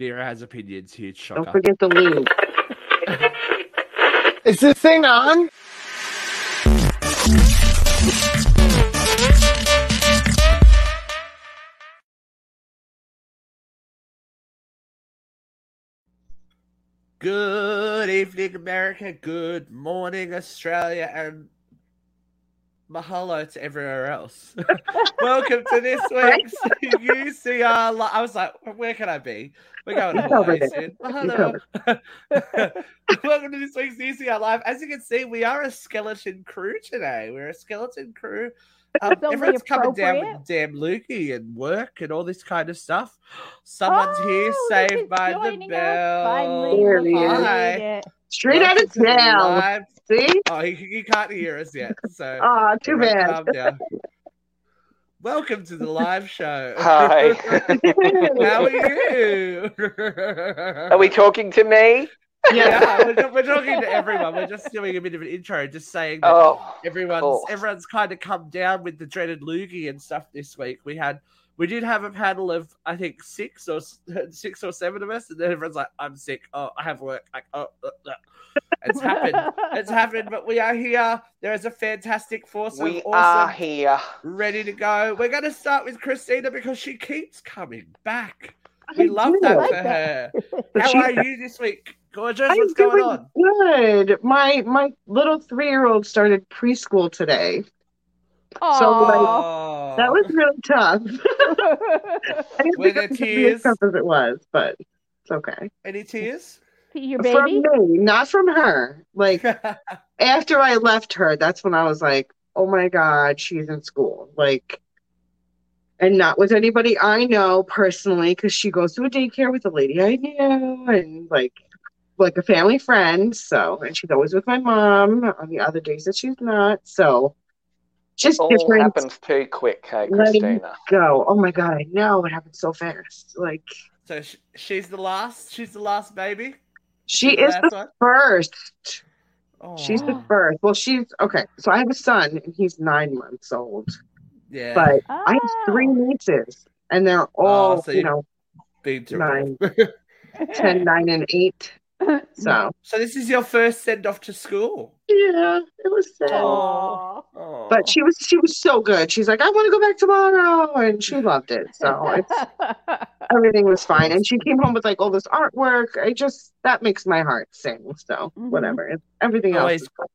Vera has opinions. Huge shocker. Don't shocker. forget the lube. Is this thing on? Good evening, America. Good morning, Australia, and mahalo to everywhere else. Welcome to this week's UCR. Li- I was like, where can I be? We're going to You Hawaii soon. Mahalo. Welcome to this week's UCR Live. As you can see, we are a skeleton crew today. We're a skeleton crew. Um, everyone's coming down with damn Lukey and work and all this kind of stuff. Someone's here, Oh, saved by the bell. Finally, There we he. Hi. Made it. Straight out of Welcome to the jail. live- See? Oh, he, he can't hear us yet. So Oh, too bad. calm down. Welcome to the live show. Hi. How are you? Are we talking to me? Yeah, we're, we're talking to everyone. We're just doing a bit of an intro, just saying that Oh, everyone's cool. everyone's kind of come down with the dreaded loogie and stuff this week. We had we did have a panel of I think six or six or seven of us, and then everyone's like, "I'm sick. Oh, I have work. Like, oh, uh, uh." it's happened. It's happened. But we are here. There is a fantastic force we of are here. ready to go. We're going to start with Christina because she keeps coming back. We I love that like for her. How are you this week, gorgeous? I'm What's going doing on? Good. My my little three year old started preschool today. So, like, Oh, That was really tough. I didn't Were think there it would be tears? as tough as it was, but it's okay. any tears? Your From baby? me, not from her. Like after I left her, that's when I was like, oh my God, she's in school. Like, and not with anybody I know personally, because she goes to a daycare with a lady I knew and like, like a family friend. So, and she's always with my mom on the other days that she's not. So, just oh, All different. happens too quick, hey, Christina. Go. Oh my God, I know it happened so fast. Like, so sh- she's the last. She's the last baby. she The is last the one? first. Oh, She's the first. Well, she's okay. So I have a son, and he's nine months old. yeah. But I have ah. three nieces, and they're oh, all, Oh, so you you- know, Big to nine. 10, 9, and 8. So, So this is your first send off to school. Yeah, it was sad. Aw. Oh. But she was she was so good. She's like, I want to go back tomorrow, and she loved it. So it's, everything was fine. And she came home with like all this artwork. I just that makes my heart sing. So Mhm. whatever. It, everything Always- else,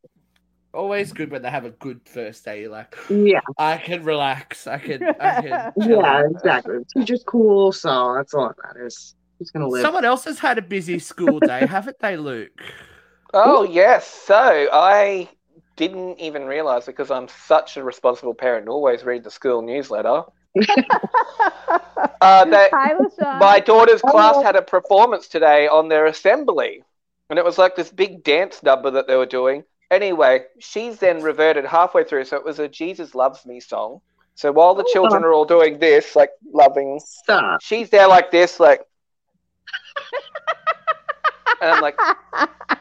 always good when they have a good first day. Like, yeah, I can relax. I can. I can. yeah, out." exactly. Teacher's cool, so that's all that matters. He's gonna live. Someone else has had a busy school day, haven't they, Luke? Oh, yes. So I didn't even realize because I'm such a responsible parent and always read the school newsletter. Uh, that Hi, my daughter's class Oh. had a performance today on their assembly. And it was like this big dance number that they were doing. Anyway, she's then reverted halfway through. So it was a Jesus Loves Me song. So while the Oh. children are all doing this, like loving Stop. she's there like this, like, and I'm like,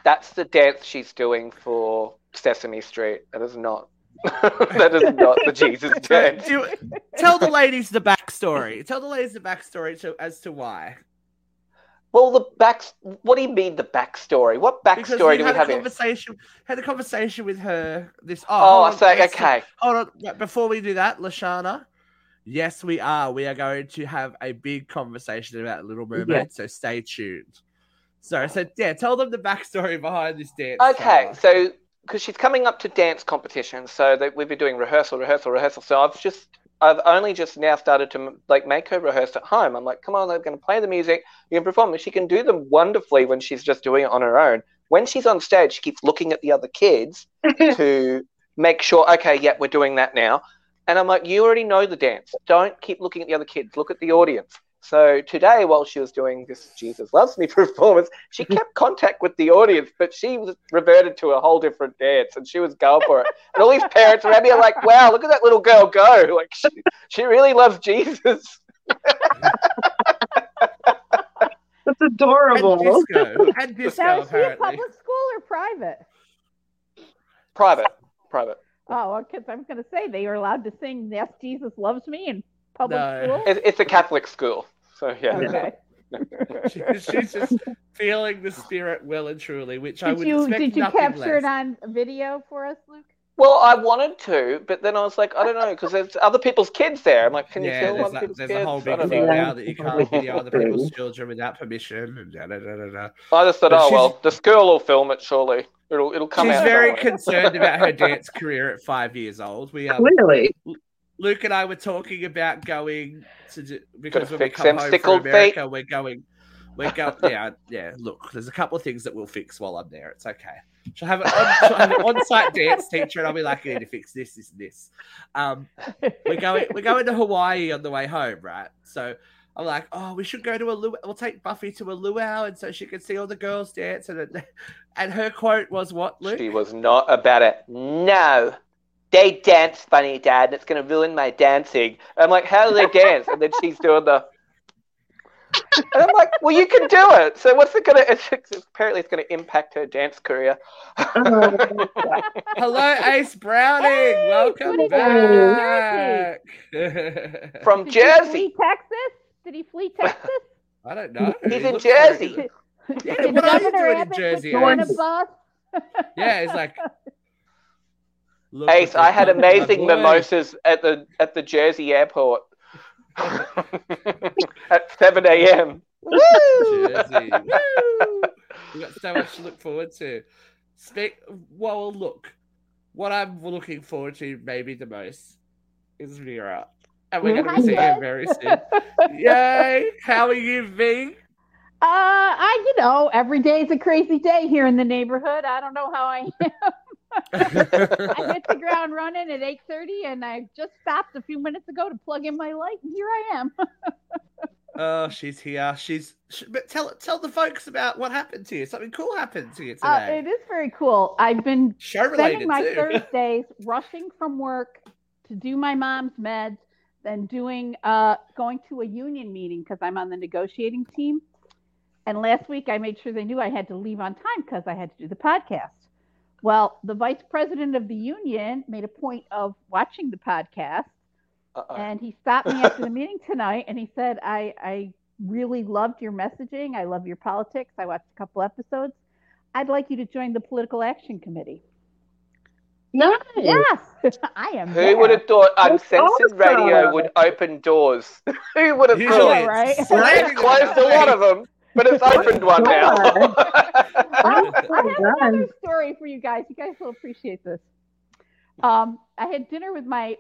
that's the dance she's doing for Sesame Street. That is not, that is not the Jesus dance. Do tell the ladies the backstory. Tell the ladies the backstory to, as to why. Well, the back. What do you mean the backstory? What backstory we do we had a have here? conversation. Had a conversation with her. This. Oh, Oh, hold I on, say okay. Hold on. Before we do that, Lashana. Yes, we are. We are going to have a big conversation about Little Mermaid. Yeah. So stay tuned. So, so yeah, tell them the backstory behind this dance. Okay, Sarah. so because she's coming up to dance competition, so that we've been doing rehearsal, rehearsal, rehearsal. So I've just, I've only just now started to like make her rehearse at home. I'm like, come on, I'm going to play the music, you can perform. And she can do them wonderfully when she's just doing it on her own. When she's on stage, she keeps looking at the other kids to make sure, okay, yeah, we're doing that now. And I'm like, you already know the dance. Don't keep looking at the other kids. Look at the audience. So today, while she was doing this Jesus Loves Me performance, she kept contact with the audience, but she was reverted to a whole different dance and she was going for it. And all these parents around me are like, wow, look at that little girl go. Like, she, she really loves Jesus. That's And adorable. disco. And disco, Now, is he a apparently. public school or private? Private. Private. Oh, because I'm going to say they are allowed to sing "Yes, Jesus Loves Me" in public No. school. It's a Catholic school. So, yeah. Okay. She- she's just feeling the spirit well and truly, which I Did would you expect did you nothing capture it on video for us, Luke? Well, I wanted to, but then I was like, I don't know, because there's other people's kids there. I'm like, can you film other a, people's there's kids? a whole big thing know. now that you can't video other people's children without permission. And da, da, da, da, da. I just thought, But oh well, the school will film it. Surely it'll it'll come She's out. She's very concerned about her dance career at five years old. We um, Clearly. Luke and I were talking about going to do, because when we come home from America, we're going. We're going. Yeah, yeah. Look, there's a couple of things that we'll fix while I'm there. It's okay. She'll have an, on, an on-site dance teacher, and I'll be like, "I need to fix this, this, and this." Um, we're going. We're going to Hawaii on the way home, right? So I'm like, "Oh, we should go to a luau. We'll take Buffy to a luau, and so she can see all the girls dance." And and her quote was, "What, Luke?" She was not about it. No. They dance funny, Dad. It's going to ruin my dancing. I'm like, how do they dance? And then she's doing the. And I'm like, well, you can do it. So what's it going to? It's, apparently, it's going to impact her dance career. Hello, Ace Browning. Hey, Welcome back. From Did he Jersey. flee Texas? Did he flee Texas? I don't know. He's He in looks very- Jersey. Yeah, Did what are you doing in Jersey, put on a Ace? bus? Yeah, it's like. Look Ace, I had amazing mimosas at the at the Jersey airport at 7 a.m. Jersey. Woo! We've got so much to look forward to. Speak. Well, look. What I'm looking forward to maybe the most is Vera. And we're going to Hi, be seeing her very soon. Yay! How are you, V? Uh, I, you know, every day is a crazy day here in the neighborhood. I don't know how I am. I hit the ground running at 8:30, and I just stopped a few minutes ago to plug in my light, and here I am. oh, she's here. She's. Sh- but tell tell the folks about what happened to you. Something cool happened to you Uh, today. it is very cool. I've been spending my too. Thursdays rushing from work to do my mom's meds, then doing uh going to a union meeting because I'm on the negotiating team. And last week I made sure they knew I had to leave on time because I had to do the podcast. Well, the vice president of the union made a point of watching the podcast Uh-oh. and he stopped me after the meeting tonight and he said, I, I really loved your messaging. I love your politics. I watched a couple episodes. I'd like you to join the political action committee. nice. Yes, I am. Who there. would have thought That's uncensored radio would open doors? Who would have Usually thought? right? slamming It's closed a lot of them, but it's opened one now. I, I have another story for you guys. You guys will appreciate this. Um, I had dinner with my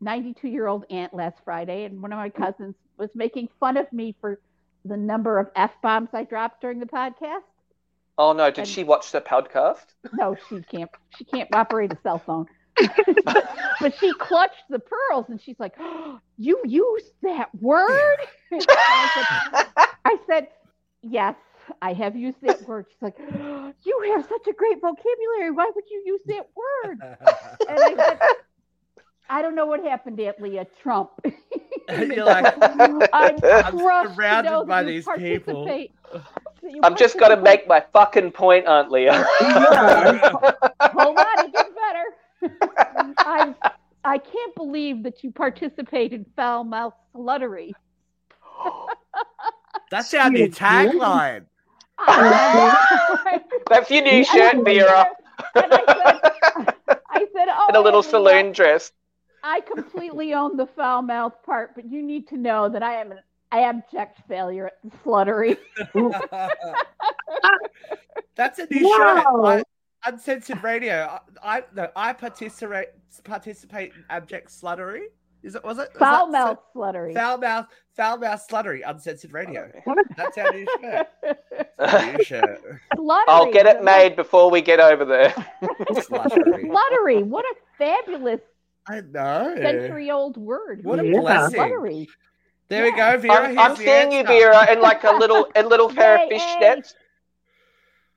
92 year old aunt last Friday, and one of my cousins was making fun of me for the number of f bombs I dropped during the podcast. oh no! Did And- she watch the podcast? No, she can't. She can't operate a cell phone. but she clutched the pearls, and she's like, oh, "You used that word?" I said, I said, "Yes, I have used that word." She's like, "You have such a great vocabulary. Why would you use that word?" And I said, "I don't know what happened, Aunt Leah. Trump." You're like, I'm, I'm crushed to surrounded know by these people. participate- that you I'm just got to make my fucking point, Aunt Leah. Hold on, it gets better. I I can't believe that you participate in foul mouth sluttery. That's our new tagline. That's your new shirt, Vera, And I said, I said, oh, in a little Aunt Leah, saloon dress. I completely own the foul mouth part, but you need to know that I am an abject failure at the sluttery. That's a new shirt. Wow. I, uncensored radio. I, I no, I participate participate in abject sluttery. Is it? Was it? was Foul that- mouth sluttery. Foul mouth. Foul mouth sluttery. Uncensored radio. That's our new shirt. New shirt. sluttery. I'll get it made before we get over there. Sluttery. Sluttery. What a fabulous I know. century-old word. What a Yeah. blessing. Sluttery. There we go, Vera. I'm, I'm the seeing you, answer. Vera, in like a little, a little pair of fishnets.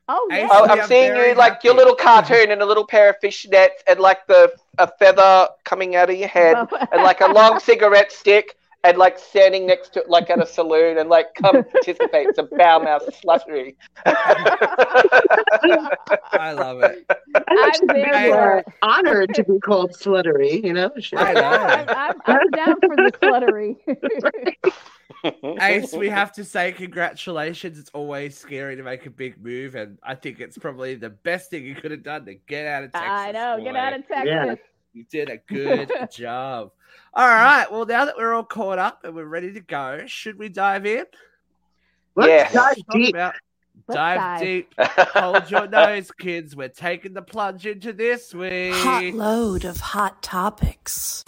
Oh, yeah. Oh, We I'm seeing you like your little cartoon and a little pair of fishnets and like the a feather coming out of your head and like a long cigarette stick and like standing next to like at a saloon and like come participate. It's a foul mouth sluttery. I love it. I I'm would there be for uh, it. honored to be called sluttery, you know? Shit. I know. I'm, I'm, I'm down for the sluttery. Ace, we have to say congratulations. It's always scary to make a big move, and I think it's probably the best thing you could have done to get out of Texas. I know. Get out of Texas. Yeah. You did a good job. All right. Well, now that we're all caught up and we're ready to go, should we dive in? Let's Yes. dive deep. about- Let's dive, dive. deep. Hold your nose, kids. We're taking the plunge into this week. Hot load of hot topics.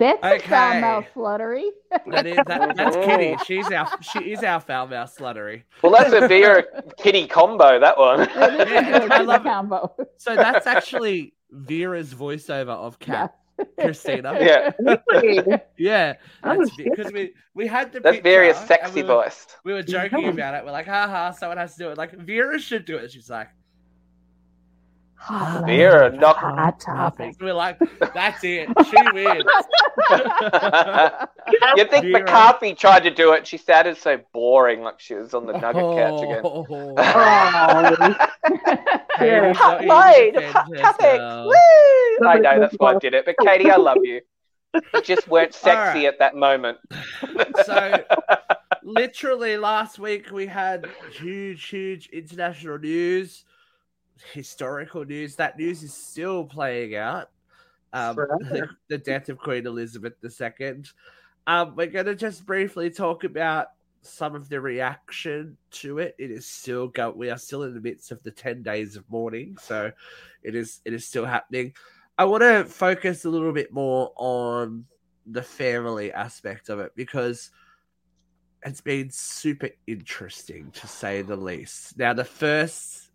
That's a Okay. foul mouth fluttery. That is that, that's Kitty. She's our she is our foul mouth sluttery. well, that's a Vera Kitty combo. That one. Yeah, I love it. combo. So that's actually Vera's voiceover of Cat Christina. yeah, Yeah, that's because we we had the that's picture, Vera's and sexy we were, voice. We were joking about it. We're like, haha, someone has to do it. Like Vera should do it. She's like, Hot Vera, load of knock- hot topics. we're like, that's it. She wins. you think Vera. McCarthy tried to do it? She sounded so boring, like she was on the nugget couch again. Oh. Yeah. Hot load even of hot topics. Woo! I know that's why I did it, but Katie, I love you. You just weren't sexy Alright. at that moment. So, literally last week we had huge, huge international news, historical news. That news is still playing out. Um, the, the death of Queen Elizabeth II. Um, we're going to just briefly talk about some of the reaction to it. It is still go. We are still in the midst of the ten days of mourning, so it is it is still happening. I want to focus a little bit more on the family aspect of it because it's been super interesting to say the least. Now, the first,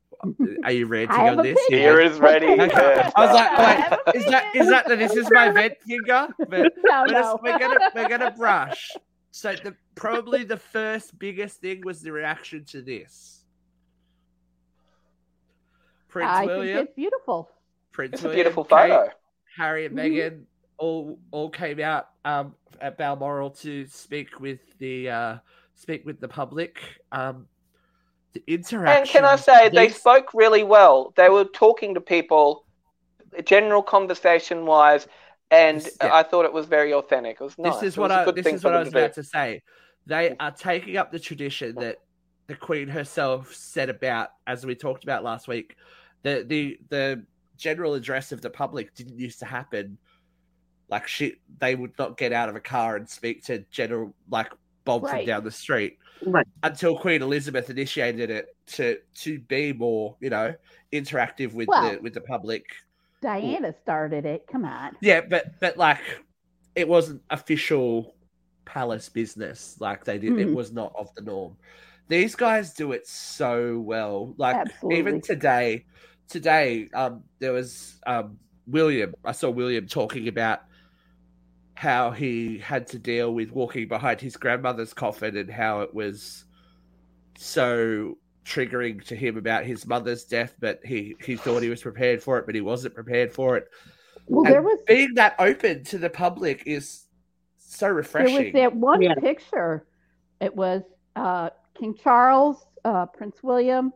are you ranting I have on this? opinions. Here is ready. Okay. I was like, I have wait, is that is that the this is my vent finger? But No, we're, no. just- we're gonna we're gonna brush. So the probably the first biggest thing was the reaction to this. Prince I think William, it's beautiful. Prince It's a William, beautiful Kate, photo. Harry and Mhm. Meghan all all came out um, at Balmoral to speak with the uh, speak with the public. Um, the interaction. And can I say, they spoke really well. They were talking to people, general conversation wise, and Yes, yeah. I thought it was very authentic. It was nice. This is what I. a I good this is what I was to do. about to say. They mm. are taking up the tradition mm. that the Queen herself said about, as we talked about last week. The the the general address of the public didn't used to happen. Like she, they would not get out of a car and speak to general like Bob from down the street Right. until Queen Elizabeth initiated it to to be more, you know, interactive with Well- the with the public. Diana started it. Come on. Yeah, but but like it wasn't official palace business. Like they did, it Mhm. was not of the norm. These guys do it so well. Like Absolutely. even today, today um there was um William. I saw William talking about how he had to deal with walking behind his grandmother's coffin and how it was so triggering to him about his mother's death, but he he thought he was prepared for it, but he wasn't prepared for it Well, and there was being that open to the public is so refreshing. there refreshing. was that one Yeah. picture. It was uh, King Charles, uh, Prince William,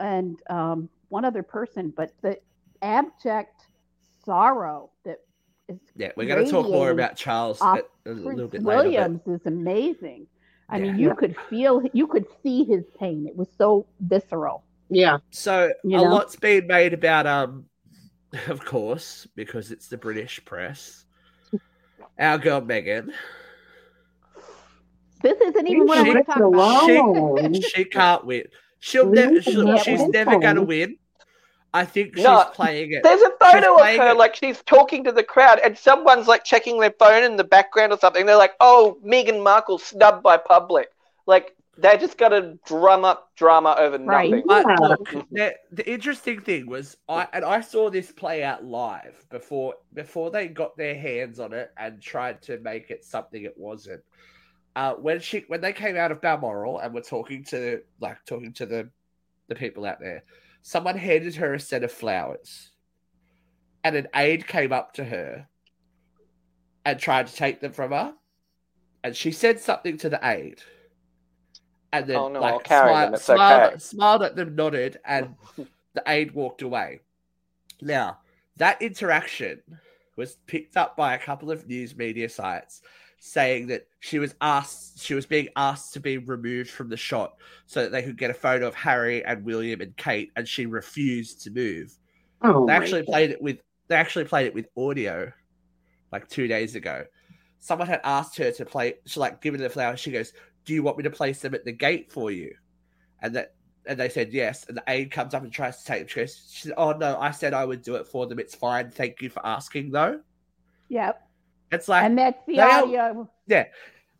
and um, one other person, but the abject sorrow that is yeah, we're going to talk more about Charles off a, a little Prince bit later. Williams is amazing. I Yeah. mean, you could feel, you could see his pain. It was so visceral. Yeah. So You a know? lot's been made about, um, of course, because it's the British press. Our girl Meghan, This isn't even what I She- want to talk about. alone. she can't win. She'll never. the She'll, cat she's never going to win. I think she's No, playing it. There's a photo of her, it- like she's talking to the crowd, and someone's like checking their phone in the background or something. They're like, "Oh, Meghan Markle snubbed by public." Like they just got to drum up drama over Right. nothing. But Yeah. look, the, the interesting thing was, I and I saw this play out live before before they got their hands on it and tried to make it something it wasn't. Uh, when she when they came out of Balmoral and were talking to like talking to the the people out there, someone handed her a set of flowers, and an aide came up to her and tried to take them from her, and she said something to the aide. And then, Oh, no, like, smiled, smiled, okay. smiled at them, nodded, and the aide walked away. Now, that interaction was picked up by a couple of news media sites saying that she was asked she was being asked to be removed from the shot so that they could get a photo of Harry and William and Kate, and she refused to move. Oh, They actually God. played it with they actually played it with audio like two days ago. Someone had asked her to play she like give her the flowers. She goes, Do you want me to place them at the gate for you? And that and they said yes. And the aide comes up and tries to take them. She goes, she said, Oh no, I said I would do it for them. It's fine. Thank you for asking though. Yep. It's like And that's the they are- audio.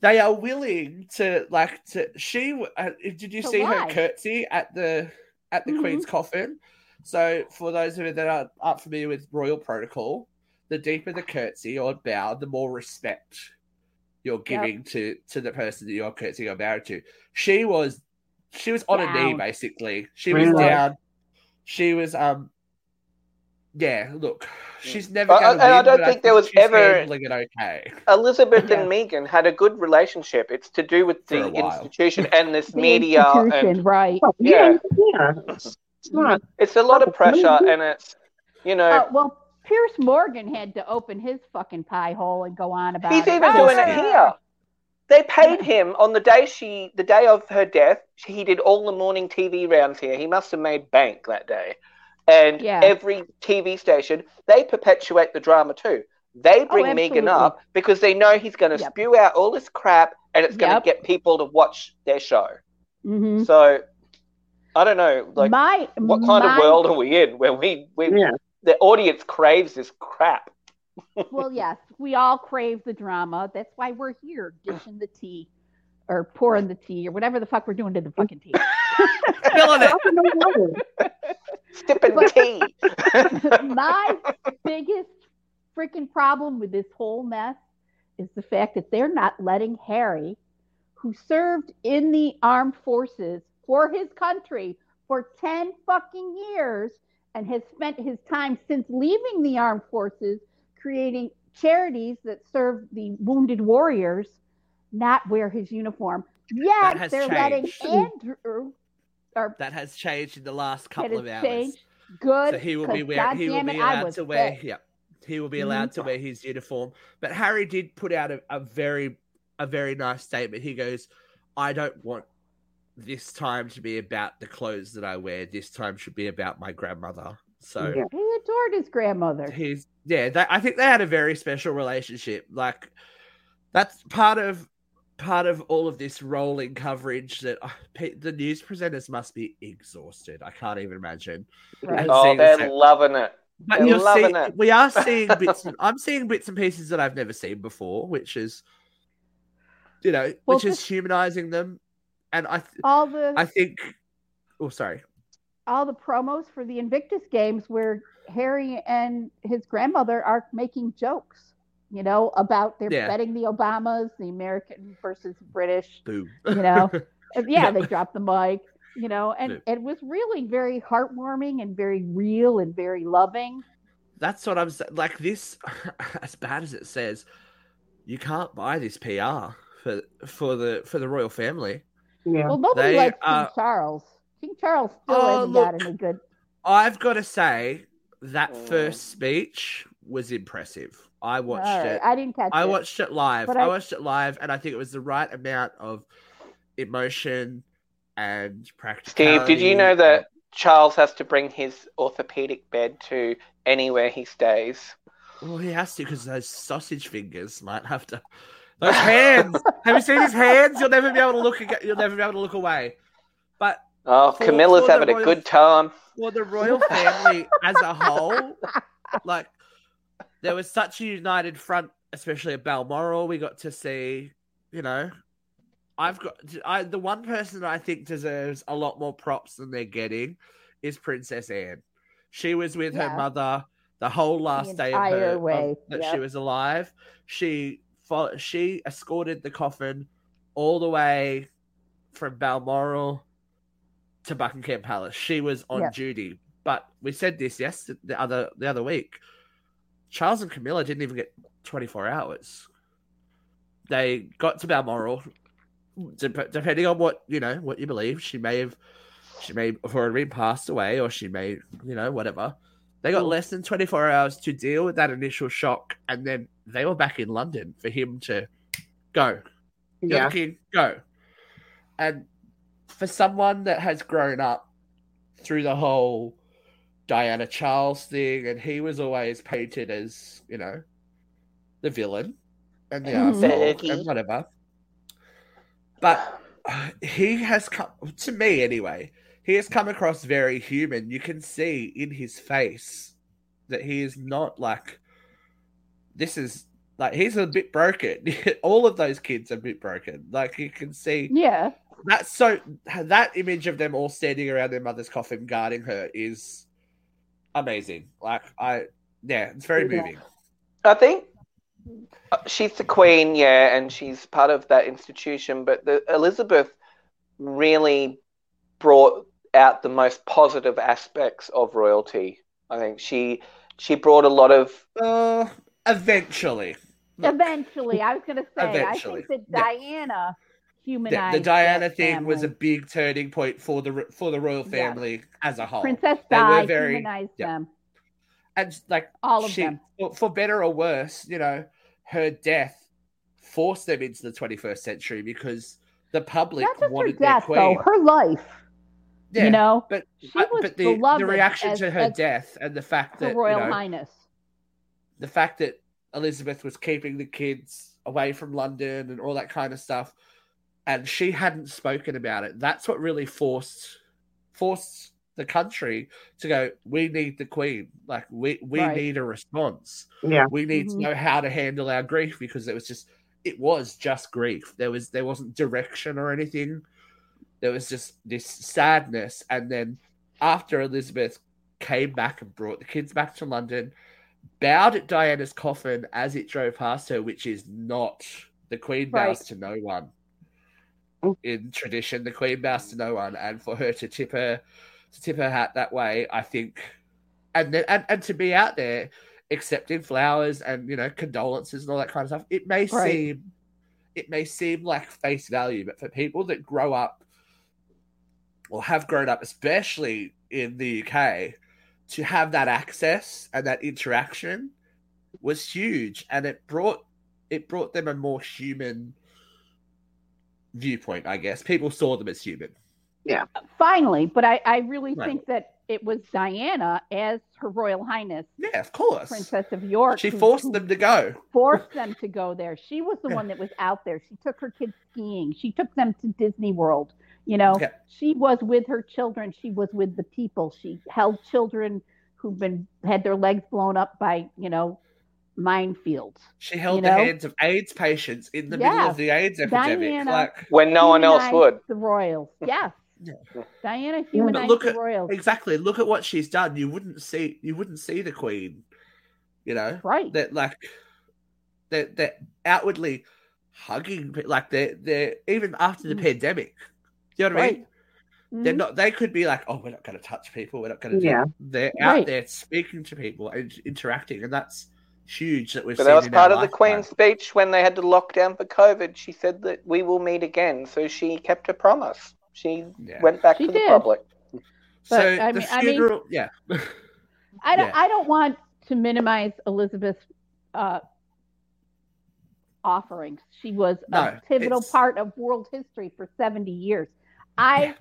they are willing to like to she uh, did you To see her curtsy at the at the Mhm. queen's coffin? So for those of you that are aren't familiar with royal protocol the deeper the curtsy or bow the more respect you're giving to to the person that you're curtsying or bowing to. She was she was on a knee basically. She was down. She was um yeah look she's never I- going I- I don't but think there was she's ever- handling it okay Elizabeth Yeah. and Meghan had a good relationship. It's to do with the institution and this The media, and right? Oh, Yeah. yeah. It's, it's not. it's a lot of Oh, pressure, maybe. and it's you know Uh, well, Piers Morgan had to open his fucking pie hole and go on about he's it. even Oh, doing yeah. it here. They paid him on the day she, the day of her death. He did all the morning TV rounds here. He must have made bank that day. And Yeah. every TV station, they perpetuate the drama too. They bring Meghan up because they know he's going to Yep. spew out all this crap, and it's going to Yep. get people to watch their show. Mhm. So I don't know, like my what kind my- of world are we in where we, we Yeah. the audience craves this crap? well, yes, we all crave the drama. That's why we're here, dishing the tea, or pouring the tea, or whatever the fuck we're doing to the fucking tea. Feeling it. Drop in the water. Sipping But- tea. my biggest freaking problem with this whole mess is the fact that they're not letting Harry, who served in the armed forces for his country for 10 fucking years and has spent his time since leaving the armed forces creating charities that serve the wounded warriors, not wear his uniform. That Yet they're letting. Andrew, or That has changed in the last couple of hours. changed. Good. So he will be 'cause wear, he will be it, allowed to wear yeah. He will be allowed to wear his uniform. But Harry did put out a, a very a very nice statement. He goes, I don't want this time to be about the clothes that I wear. This time should be about my grandmother. So Yeah. He adored his grandmother. he's yeah they, i think they had a very special relationship like that's part of part of all of this rolling coverage that uh, pe- the news presenters must be exhausted i can't even imagine Right. And Oh, they're same- loving it. but They're you're loving seeing, it. we are seeing bits and, i'm seeing bits and pieces that i've never seen before which is you know Well, which is humanizing them and i th- all the i think oh sorry all the promos for the Invictus games where Harry and his grandmother are making jokes, you know, about they're Yeah. betting the Obamas, the American versus British, boom you know. Yeah, Yeah. they dropped the mic, you know, and Yeah. it was really very heartwarming and very real and very loving. That's what I'm saying. Like this, as bad as it says, you can't buy this PR for for the for the royal family. Yeah. Well, nobody They likes King Charles. King Charles still Oh, hasn't got any good. I've got to say that Mm. first speech was impressive. I watched All right, it. I didn't catch I it. I watched it live. I... I- watched it live, and I think it was the right amount of emotion and practicality. Steve, did you know that Charles has to bring his orthopedic bed to anywhere he stays? Well, he has to because those sausage fingers might have to. Those hands. have you seen his hands? You'll never be able to look. ag- You'll never be able to look away. But Oh, For- Camilla's for the having a good time. for the royal family as a whole, like there was such a united front, especially at Balmoral. We got to see, you know, I've got I, the one person that I think deserves a lot more props than they're getting is Princess Anne. She was with her mother the whole last day of her of- way, that she was alive. She she escorted the coffin all the way from Balmoral to Buckingham Palace. She was on Yeah. duty. But we said this yes the other the other week. Charles and Camilla didn't even get 24 hours. They got to Balmoral. Dep- depending on what you know, what you believe, she may have, she may have already passed away, or she may, you know, whatever. They got less than 24 hours to deal with that initial shock, and then they were back in London for him to go. You're Yeah. king, go. And for someone that has grown up through the whole Diana Charles thing, and he was always painted as, you know, the villain and the Mhm. arsehole Becky. and whatever. But uh, he has come, to me anyway, he has come across very human. You can see in his face that he is not like, this is like, he's a bit broken. All of those kids are a bit broken. Like, you can see Yeah. that's so that image of them all standing around their mother's coffin guarding her is amazing. Like I yeah, it's very Yeah. moving. I think uh, she's the queen, yeah, and she's part of that institution. But the Elizabeth really brought out the most positive aspects of royalty. I think she she brought a lot of Uh eventually. Eventually, I was going to say, Eventually. I think that Diana the, humanized the Diana that thing was a big turning point for the for the royal Yes. family as a whole. Princess Di very- humanized yeah. them, and like all of she, them. for, better or worse, you know, her death forced them into the 21st century because the public Not just her wanted their death, queen. though, her life. yeah, You know, but she was but the, the reaction as- to her death and the fact her that Royal you know, Highness. the fact that Elizabeth was keeping the kids away from London and all that kind of stuff, and she hadn't spoken about it. That's what really forced forced the country to go. We need the Queen. Like we we Right. need a response. Yeah. We need Mhm. to know how to handle our grief because it was just it was just grief. There was there wasn't direction or anything. There was just this sadness, and then after Elizabeth came back and brought the kids back to London, bowed at Diana's coffin as it drove past her, which is not the Queen bows Right. to no one. In tradition, the Queen bows to no one, and for her to tip her to tip her hat that way, I think, and then and, and to be out there accepting flowers and you know condolences and all that kind of stuff, it may Right. seem it may seem like face value, but for people that grow up or have grown up, especially in the UK, to have that access and that interaction was huge, and it brought it brought them a more human viewpoint. I guess people saw them as human. Yeah. Finally, but I, I really Right. think that it was Diana as Her Royal Highness, Yeah, of course. Princess of York. She who- forced who them to go. forced them to go there. She was the Yeah. one that was out there. She took her kids skiing. She took them to Disney World. You know, Yeah. she was with her children. She was with the people. She held children who've been had their legs blown up by, you know, minefields. She held You the know? hands of AIDS patients in the middle of the AIDS epidemic. Diana- Like when no one else would. The royals. Yes. Yeah. Diana humanized look the royals. exactly. Look at what she's done. You wouldn't see. You wouldn't see the Queen. You know Right. that like that that outwardly hugging like they're they're even after the Mm. pandemic. You know what I mean? Right. They're not. They could be like, "Oh, we're not going to touch people. We're not going to." Yeah. Do. They're out Right. there speaking to people and interacting, and that's huge. That we've. But seen that was part of the lifetime. Queen's speech when they had to lock down for COVID. She said that we will meet again. So she kept her promise. She Yeah. went back She to the did. public. So But, I the mean- I mean- yeah, I don't. Yeah. I don't want to minimize Elizabeth's uh, offerings. She was No, a pivotal it's- part of world history for seventy years. I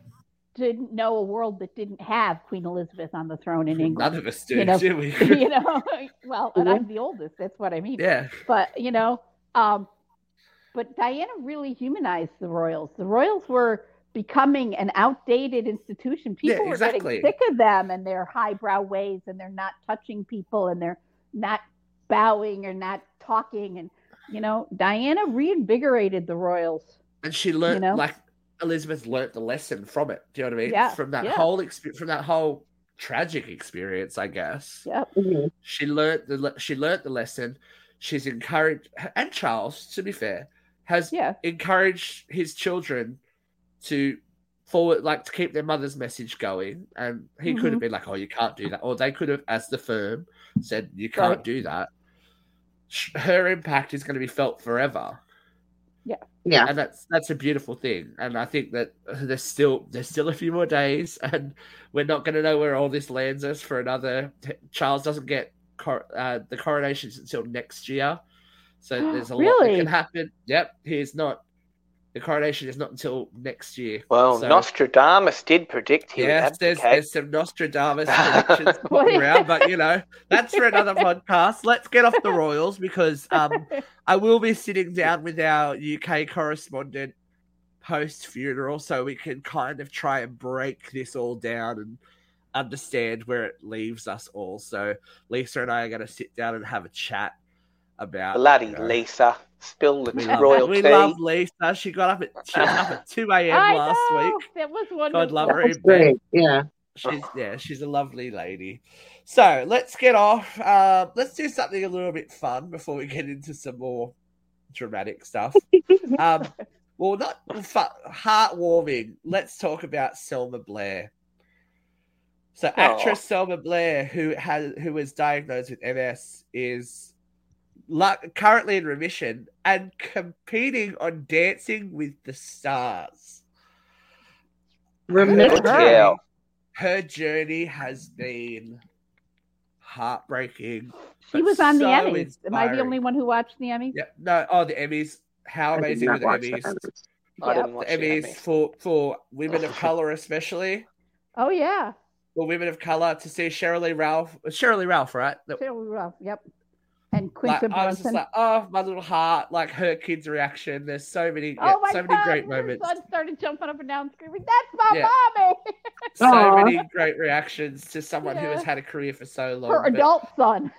didn't know a world that didn't have Queen Elizabeth on the throne in England. none of us do, You know, do we? you know, well, and I'm the oldest. That's what I mean. yeah, But you know, um, but Diana really humanized the royals. The royals were becoming an outdated institution. People were exactly. getting sick of them and their highbrow ways, and they're not touching people, and they're not bowing or not talking. And you know, Diana reinvigorated the royals. and she learned know? like Elizabeth learnt the lesson from it. Do you know what I mean? Yeah, From that yeah. whole experience, from that whole tragic experience, I guess. Yep. Mhm. She learned the le- she learnt the lesson. She's encouraged, and Charles, to be fair, has Yeah. encouraged his children to forward, like to keep their mother's message going. And he could Mm-hmm. have been like, "Oh, you can't do that," or they could have, as the firm, said, "You can't Right. do that." Her impact is going to be felt forever Yeah. Yeah. and that's that's a beautiful thing. And I think that there's still there's still a few more days, and we're not going to know where all this lands us for another. Charles doesn't get cor- uh, the coronations until next year, So there's a lot that can happen. Yep, he's not. The coronation is not until next year. Well, So- Nostradamus did predict he would Yes, there's, there's some Nostradamus predictions around, but you know that's for another podcast. Let's get off the royals because um, I will be sitting down with our UK correspondent post funeral, so we can kind of try and break this all down and understand where it leaves us all. So Lisa and I are going to sit down and have a chat about Bloody you know, Lisa. Spill the We love, royal we tea. love Lisa. She got up at she was up at two a.m. Last know. week. That was wonderful. love her. That's great. Yeah. She's yeah, she's a lovely lady. So let's get off. Uh, let's do something a little bit fun before we get into some more dramatic stuff. Um, well, not fu- heartwarming. Let's talk about Selma Blair. So, actress Selma Blair, who has who was diagnosed with MS, is lu- currently in remission and competing on Dancing with the Stars. Remember. Good deal. her journey has been heartbreaking. She was on the so Emmys. Am I the only one who watched the Emmys? Yep. No. Oh, the Emmys. How I amazing were the watch the Emmys? Emmys. I Yeah. didn't watch The the Emmys Emmys. for for women of color, especially Oh yeah, for women of color, to see Sheryl Ralph. Sheryl Ralph, right? Sheryl Ralph. Yep. And Like, Quinta I was just like, oh, my little heart! Like her kid's reaction. There's so many, yeah, oh my so God! many great her moments. son started jumping up and down, screaming, "That's my Yeah. mommy!" So Aw. many great reactions to someone who has had a career for so long. Her but- adult son.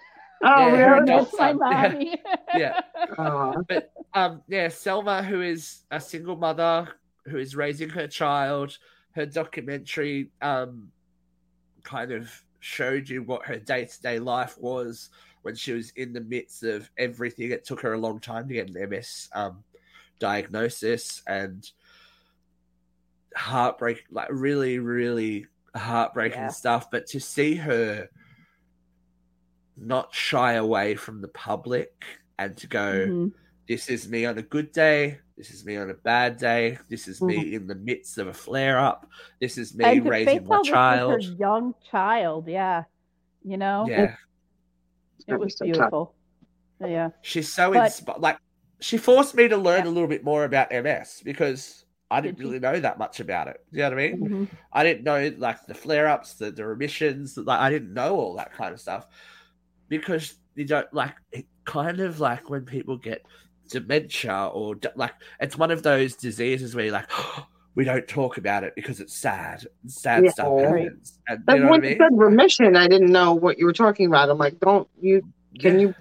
Oh, Yeah, her really? adult That's my son. Yeah. mommy. Yeah. Aw. but um yeah selma who is a single mother who is raising her child her documentary um kind of showed you what her day-to-day life was when she was in the midst of everything it took her a long time to get an ms um diagnosis and heartbreak like really really heartbreaking Yeah. stuff but to see her not shy away from the public and to go Mhm. this is me on a good day. This is me on a bad day. This is me in the midst of a flare up. This is me raising my of this was child. young child. Yeah. You know, Yeah, it was so tough. beautiful. Yeah. she's so But- inspired. Like, she forced me to learn Yeah. a little bit more about MS because I didn't Did really know that much about it. You know what I mean? Mhm. I didn't know like the flare ups, the, the remissions. Like, I didn't know all that kind of stuff because you don't like it. Kind of like when people get dementia or like it's one of those diseases where you're like, we don't talk about it because it's sad. Sad Yeah. stuff Right. happens. Uh, and But you know when what I you said remission, I didn't know what you were talking about. I'm like, don't you? Can you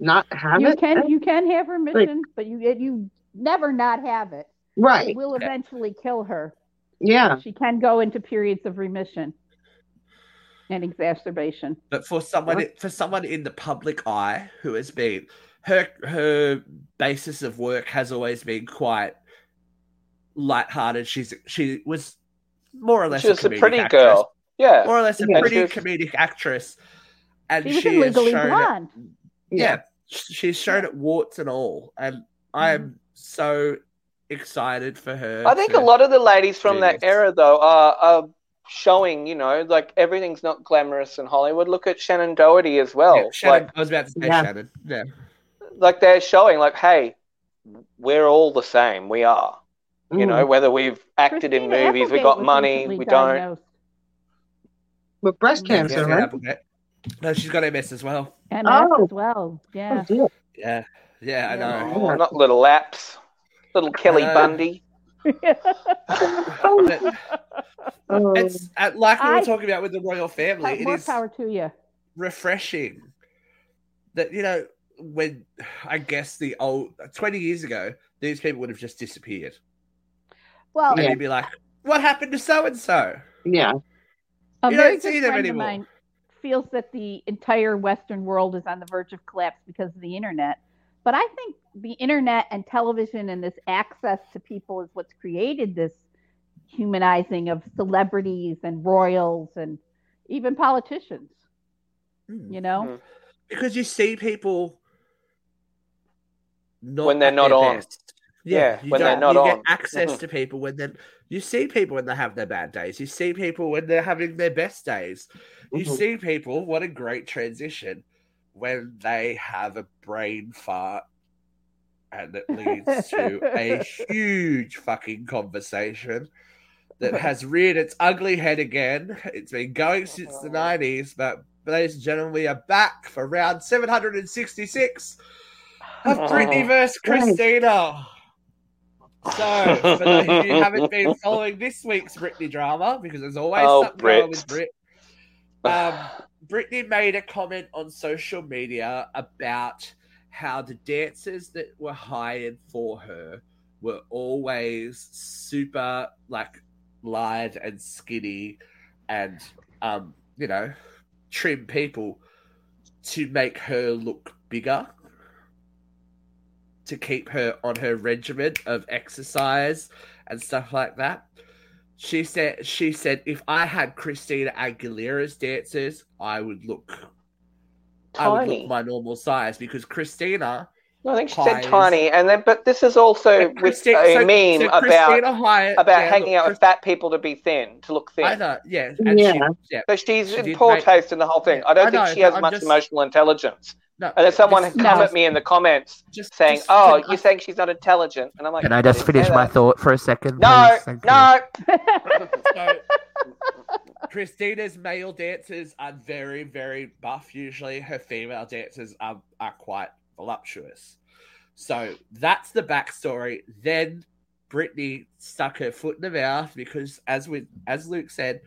not have You it? can you can have remission, but you you never not have it. It Right. will eventually kill her. Yeah. She can go into periods of remission and exacerbation. But for someone for someone in the public eye who has been her her basis of work has always been quite lighthearted. She's she was more or less She was a comedic pretty actress. girl. Yeah. more or less a Yeah, pretty was- comedic actress, and She was she has Legally shown it- Blonde. yeah, she's shown it warts and all, and I am mm-hmm. so excited for her. I think a lot of the ladies from that this. era, though, are, are showing, you know, like everything's not glamorous in Hollywood. Look at Shannen Doherty as well. Yeah, Shannen, Like, I was about to say Yeah. Shannen. Yeah, like they're showing, like, hey, we're all the same. We are. You know, Mm. whether we've acted in Christina movies, we got was money, recently we don't. diagnosed. with breast Yeah, cancer, Yeah, right? Applegate. No, she's got MS as well. MS Oh. as well. Oh, Yeah. dear. Yeah, yeah, I know. Oh, not little laps. Little Kelly Uh, Bundy. But Oh. it's uh, like we were I- talking about with the royal family. It More is power to you. refreshing that you know when I guess the old twenty years ago these people would have just disappeared, Well, and Yeah. you'd be like, "What happened to so and so?" yeah. a You don't see good them friend anymore. of mine feels that the entire Western world is on the verge of collapse because of the internet. But I think the internet and television and this access to people is what's created this humanizing of celebrities and royals and even politicians. You know, Mm. Because you see people not When they're not on. best. Yeah, you when they're don't- you on. get access Mhm. to people when they you see people when they have their bad days. You see people when they're having their best days. You Mhm. see people. What a great transition when they have a brain fart and it leads to a huge fucking conversation that has reared its ugly head again. It's been going since the 90s, but ladies and gentlemen, we are back for round 766 of Britney versus Christina. So, for those of you who haven't been following this week's Britney drama, because there's always Oh, something Brit. with Brit, um, Britney made a comment on social media about how the dancers that were hired for her were always super like lithe and skinny and um you know trim people to make her look bigger to keep her on her regimen of exercise and stuff like that she said she said if i had christina aguilera's dancers i would look i would look my normal size because christina I think she Pies. said tiny, and then but this is also But with a so- meme so about Christina Hyatt, about yeah, hanging look, out with fat people to be thin, to look Chris- I thin. know, yeah, and Yeah. she, yeah, So she's She in poor make- taste in the whole thing. Yeah, I don't I think know, she has I'm much just- emotional intelligence. No. And then someone this- has No. come at me in the comments just saying, just- "Oh, you're saying she's not intelligent," and I'm like, Can I just didn't finish my thought for a second? No, please? No. So, Christina's male dancers are very, very buff. Usually, her female dancers are, are quite voluptuous. So that's the backstory. Then Britney stuck her foot in the mouth because, as we, as Luke said,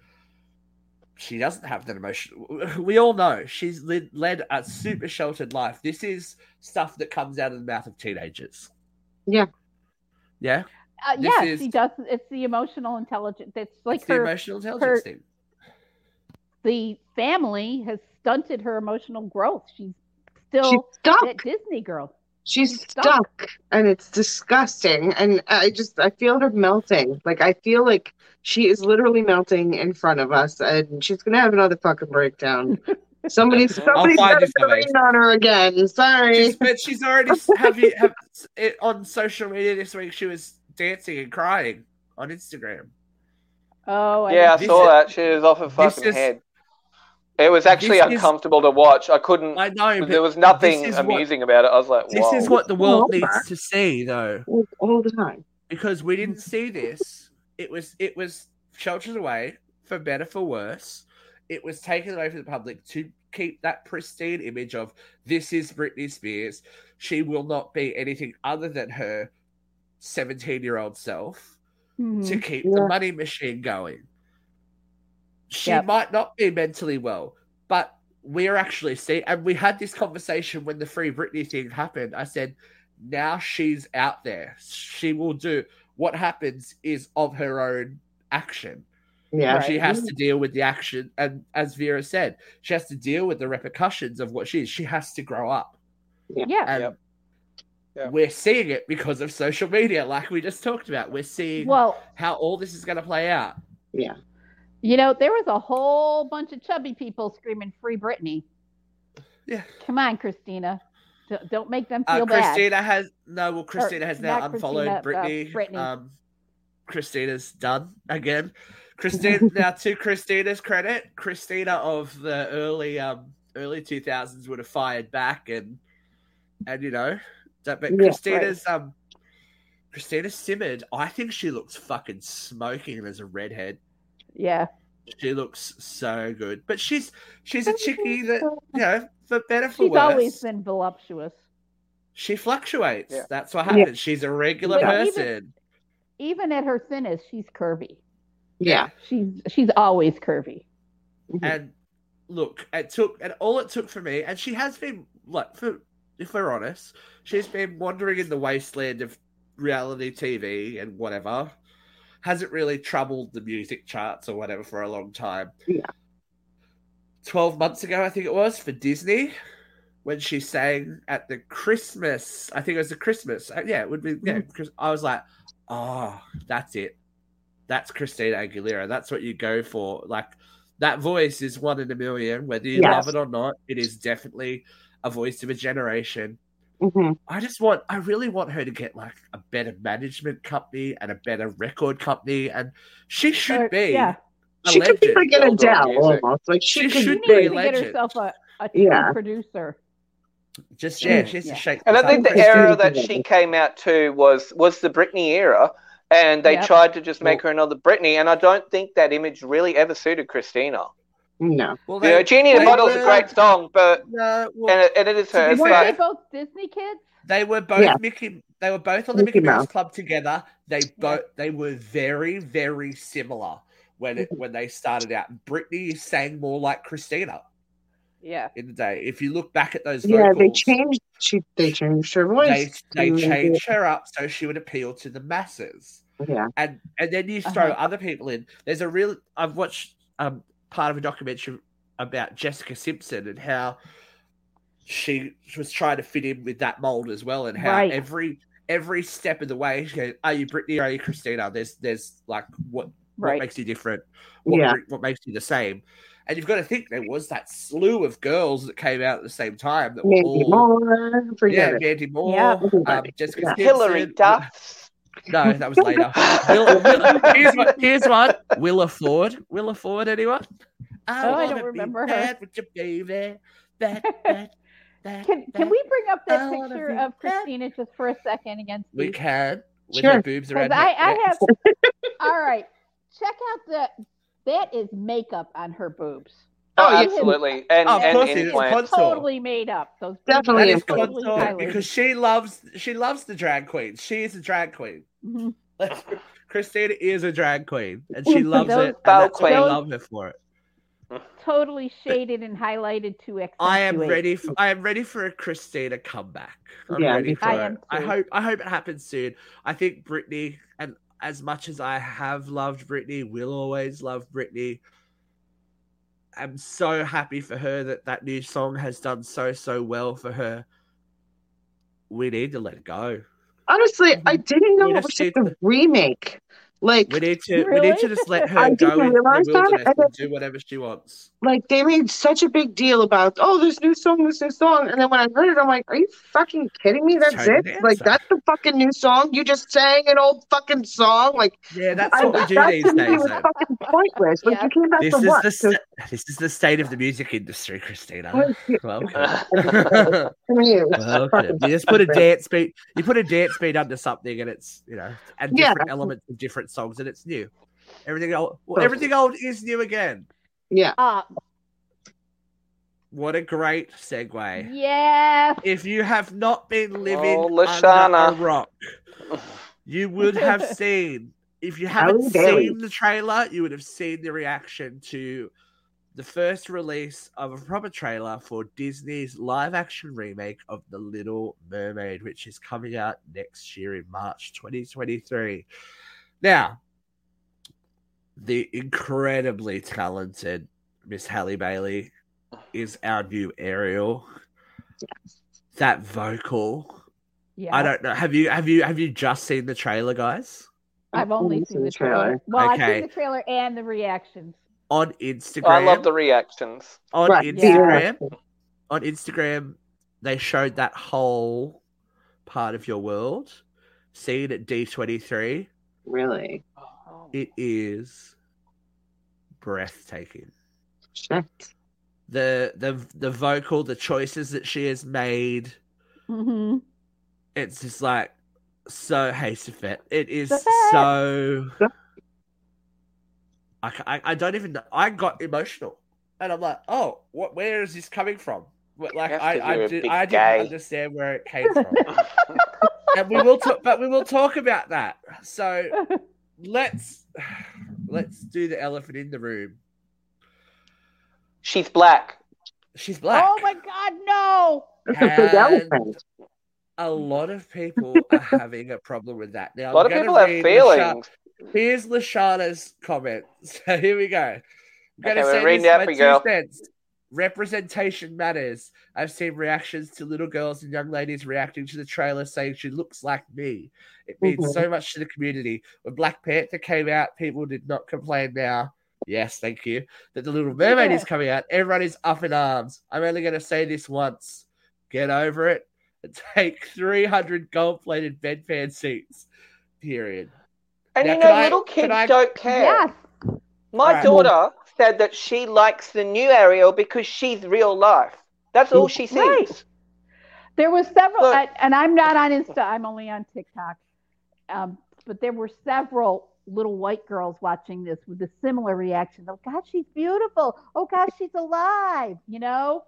she doesn't have that emotion. We all know she's led, led a super sheltered life. This is stuff that comes out of the mouth of teenagers. Yeah. Yeah. Uh, This yes, is- she does. It's the emotional intelligence. It's like it's the her. emotional intelligence her- thing. the family has stunted her emotional growth. She's still She's stuck. that Disney girl. She's she's stuck. stuck. and it's disgusting. And I just I feel her melting. Like I feel like she is literally melting in front of us, and she's gonna have another fucking breakdown. Somebody's somebody's find gonna rain on her again. Sorry. She's, but she's already have you have it on social media this week. She was dancing and crying on Instagram. Oh, I Yeah, I This saw is- that. She was off her fucking is- head. It was actually this is- uncomfortable to watch. I couldn't. I know, but there was nothing this is what- amusing about it. I was like, this is what the world needs to see, though, all, all the time. because we didn't see this. It was it was sheltered away for better for worse. It was taken away from the public to keep that pristine image of this is Britney Spears. She will not be anything other than her seventeen-year-old self. Mhm. to keep Yeah. the money machine going. She Yep. might not be mentally well, but we're actually seeing, and we had this conversation when the Free Britney thing happened. I said, now she's out there. She will do what happens is of her own action. Yeah. Right. She has to deal with the action, and as Vera said, she has to deal with the repercussions of what she is. She has to grow up. Yeah. And Yep. Yeah. we're seeing it because of social media, like we just talked about. We're seeing Well, how all this is going to play out. Yeah. You know, there was a whole bunch of chubby people screaming "Free Britney." Yeah. Come on, Christina. D- Don't make them Uh, feel bad. Christina has no. Well, Christina has now unfollowed Christina, uh, Britney. Britney. Um, Christina's done again. Christina now to Christina's credit, Christina of the early um early two thousands would have fired back and and you know that. But Yeah, Christina's um Christina simmered. I think she looks fucking smoking as a redhead. Yeah. She looks so good, but she's she's a chickie that you know for better for She's worse. always been voluptuous. She fluctuates. Yeah. That's what Yeah. happens. She's a regular But even- person. Even at her thinnest, she's curvy. Yeah. She's she's always curvy. Mm-hmm. And look, it took and all it took for me, and she has been like for if we're honest, she's been wandering in the wasteland of reality TV and whatever. Hasn't really troubled the music charts or whatever for a long time. Yeah. Twelve months ago, I think it was for Disney, when she sang at the Christmas. I think it was the Christmas. uh, Yeah, it would be. Yeah, Chris- I was like, oh, that's it. That's Christina Aguilera. That's what you go for. Like that voice is one in a million, whether you Yes. love it or not. It is definitely a voice of a generation. Mhm. I just want, I really want her to get like a better management company and a better record company, and she should Or- be yeah. a She could be legend. like an Adele almost. Like she, She could should be a to get herself a, a true Yeah. producer. Just yeah, Mm, she has yeah. to shake. And I think the era that Aguilera. she came out to was was the Britney era, and they Yep. tried to just make her another Britney. And I don't think that image really ever suited Christina. No. Well, You know, Genie in a they Bottle is a great song, but No, well, and it, and it is her. be Were they both Disney kids? They were both Yeah. Mickey. They were both on the Mickey Mickey, Mouse Mouse. Club together. They both they were very very similar when it when they started out. Britney sang more like Christina Yeah. in the day. If you look back at those Yeah, they changed. She they changed her voice. they to make it- changed her up so she would appeal to the masses. Yeah. And and then you throw Uh-huh. other people in. There's a real I've watched um part of a documentary about Jessica Simpson and how she was trying to fit in with that mold as well, and how Right. every every step of the way she goes, Are you Britney or are you Christina? There's there's like what what makes you different? What Yeah. what makes you the same? And you've got to think there was that slew of girls that came out at the same time that were Mandy all Moore. Yeah, it. Mandy Moore, Yeah. um. Jessica Yeah. Simpson, Hilary Duff. No, that was later. Here's one. Here's one. Willa Ford. Willa Ford. Anyone? Oh, I don't remember her. With your baby. Can can we bring up that wanna picture of. Christina just for a second against We Steve? can. With Sure. her boobs around. I, her I have all right. Check out the that is makeup on her boobs. Oh, absolutely. And, Oh, of and course it is. implants. Contour. Totally made up. Those Definitely is totally because she loves she loves the drag queen. She is a drag queen. Mhm. Christina is a drag queen, and she loves Those- it. And that's what I love her for it. totally shaded and highlighted to accentuate. I am ready for I am ready for a Christina comeback. I'm Yeah, ready for I it. am I hope I hope it happens soon. I think Britney, and as much as I have loved Britney, will always love Britney. I'm so happy for her that that new song has done so so well for her. We need to let it go. Honestly, I didn't know it was just a remake. Like, We need to we need to just let her I go didn't into the realize that, and and do whatever she wants. like they made such a big deal about, oh, this new song, this new song, and then when I heard it, I'm like, are you fucking kidding me? That's Tony it? Dancer. Like that's the fucking new song? You just sang an old fucking song? Like Yeah, that's I, what we do that these days. was though. fucking pointless. Like Yeah. you came back This is what? the To- this is the state of the music industry, Christina. Like, Welcome. to me, it was Welcome. You just put a dance beat. You put a dance beat under something, and it's you know, and Yeah. different elements of different songs, and it's new. Everything old, well, everything old is new again. Yeah. Uh, What a great segue! Yeah. If you have not been living Oh, under a rock, you would have seen. If you haven't seen the trailer, you would have seen the reaction to the first release of a proper trailer for Disney's live action remake of The Little Mermaid, which is coming out next year in March 2023. Now, the incredibly talented Miss Halle Bailey is our new Ariel. That vocal. Yeah. I don't know. Have you have you have you just seen the trailer, guys? I've only Only seen the trailer. Well, I've seen the trailer and the reactions. On Instagram. I love the reactions. on Right, Instagram. yeah. On Instagram, they showed that whole part of your world. Scene at D twenty three. Really? It is breathtaking. Shit. The the the vocal, the choices that she has made. hmm It's just like so hey Safet. It is so. I, I I don't even know. I got emotional, and I'm like, oh, what? Where is this coming from? Like Yes, I 'cause I, did, I didn't understand where it came from, and we will talk. But we will talk about that. So let's let's do the elephant in the room. She's black. She's black. Oh my God, no! That's a big And- elephant. A lot of people are having a problem with that. Now, A lot I'm of people have read Lasha- feelings. Here's Lashana's comment. So here we go. I'm gonna we're say reading this it my two cents. Representation matters. I've seen reactions to little girls and young ladies reacting to the trailer saying she looks like me. It means Mhm. so much to the community. When Black Panther came out, people did not complain now. Yes, thank you. That the Little Mermaid is coming out. Everyone is up in arms. I'm only going to say this once. Get over it and take 300 gold plated bed fan seats. Period. And Now, you know, little can kids I- don't care. Yes. My Alright. daughter said that she likes the new Ariel because she's real life. That's all she sees. Right. There was several, and I'm not on Insta. I'm only on TikTok. Um, but there were several little white girls watching this with a similar reaction. Oh God, she's beautiful. Oh God, she's alive. You know.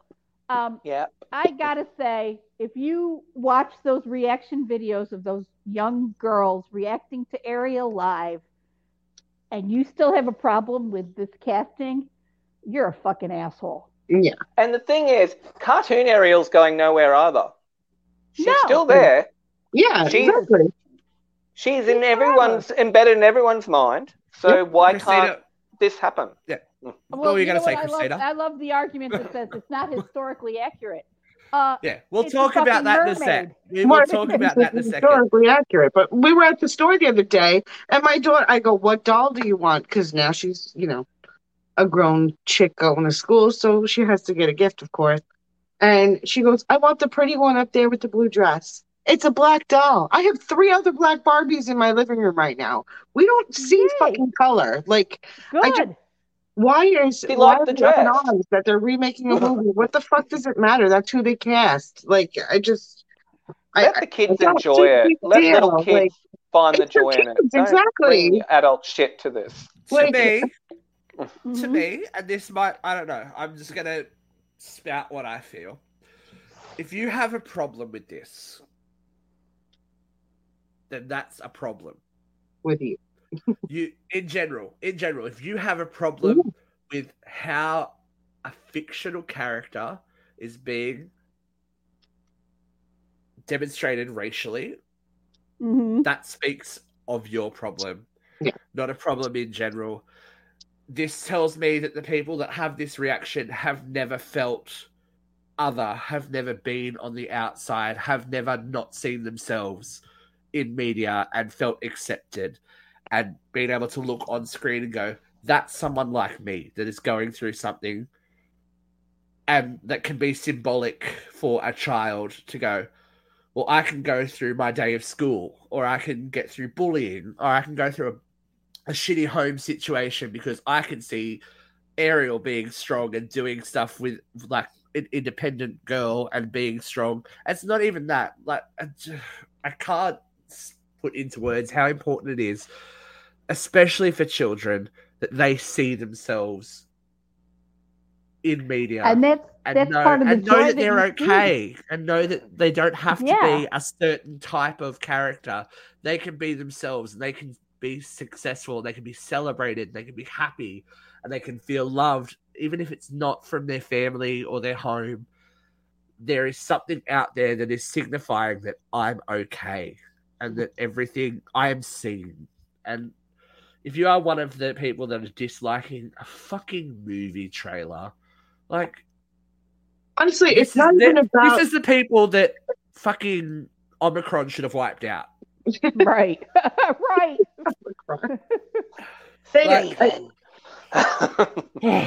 Um, Yeah. I gotta say, if you watch those reaction videos of those young girls reacting to Ariel live, and you still have a problem with this casting, you're a fucking asshole. Yeah. And the thing is, cartoon Ariel's going nowhere either. She's No. still there. Yeah, She- exactly. She's in She's everyone's embedded in everyone's mind. So why Christina, can't this happen? Yeah. Mm. What were you know going to say, what? I love, I love the argument that says it's not historically accurate. Uh, Yeah, we'll talk about fucking that in a mermaid. sec. We More will talk about that in a it's second. Historically accurate, but we were at the store the other day, and my daughter, I go, "What doll do you want?" Because now she's, you know, a grown chick going to school, so she has to get a gift, of course. And she goes, "I want the pretty one up there with the blue dress." It's a black doll. I have three other black Barbies in my living room right now. We don't see Yay. fucking color. Like, good. I just- why is She why liked are the they up in dress. arms that they're remaking a movie? what the fuck does it matter? That's who they cast. Like, I just. Let I, the kids don't enjoy it. the Let little kids like, find the it's for joy in it. kids, Don't exactly. bring adult shit to this. To me, to Mhm. me, and this might, I don't know, I'm just going to spout what I feel. If you have a problem with this, then that's a problem. with you. You, in general, in general, if you have a problem with how a fictional character is being demonstrated racially, Mhm. that speaks of your problem, Yeah. not a problem in general. This tells me that the people that have this reaction have never felt other, have never been on the outside, have never not seen themselves in media and felt accepted and being able to look on screen and go, that's someone like me that is going through something and that can be symbolic for a child to go, well, I can go through my day of school, or I can get through bullying, or I can go through a, a shitty home situation because I can see Ariel being strong and doing stuff with like an independent girl and being strong. It's not even that. Like, I can't s- put into words how important it is, especially for children, that they see themselves in media And that's and that's know, part of the and know that they're you see. okay and know that they don't have to Yeah. be a certain type of character they can be themselves and they can be successful they can be celebrated they can be happy and they can feel loved even if it's not from their family or their home there is something out there that is signifying that i'm okay and that everything i am seen and if you are one of the people that are disliking a fucking movie trailer like Honestly, this it's not is even the, about. This is the people that fucking Omicron should have wiped out. right, right. They- like- I,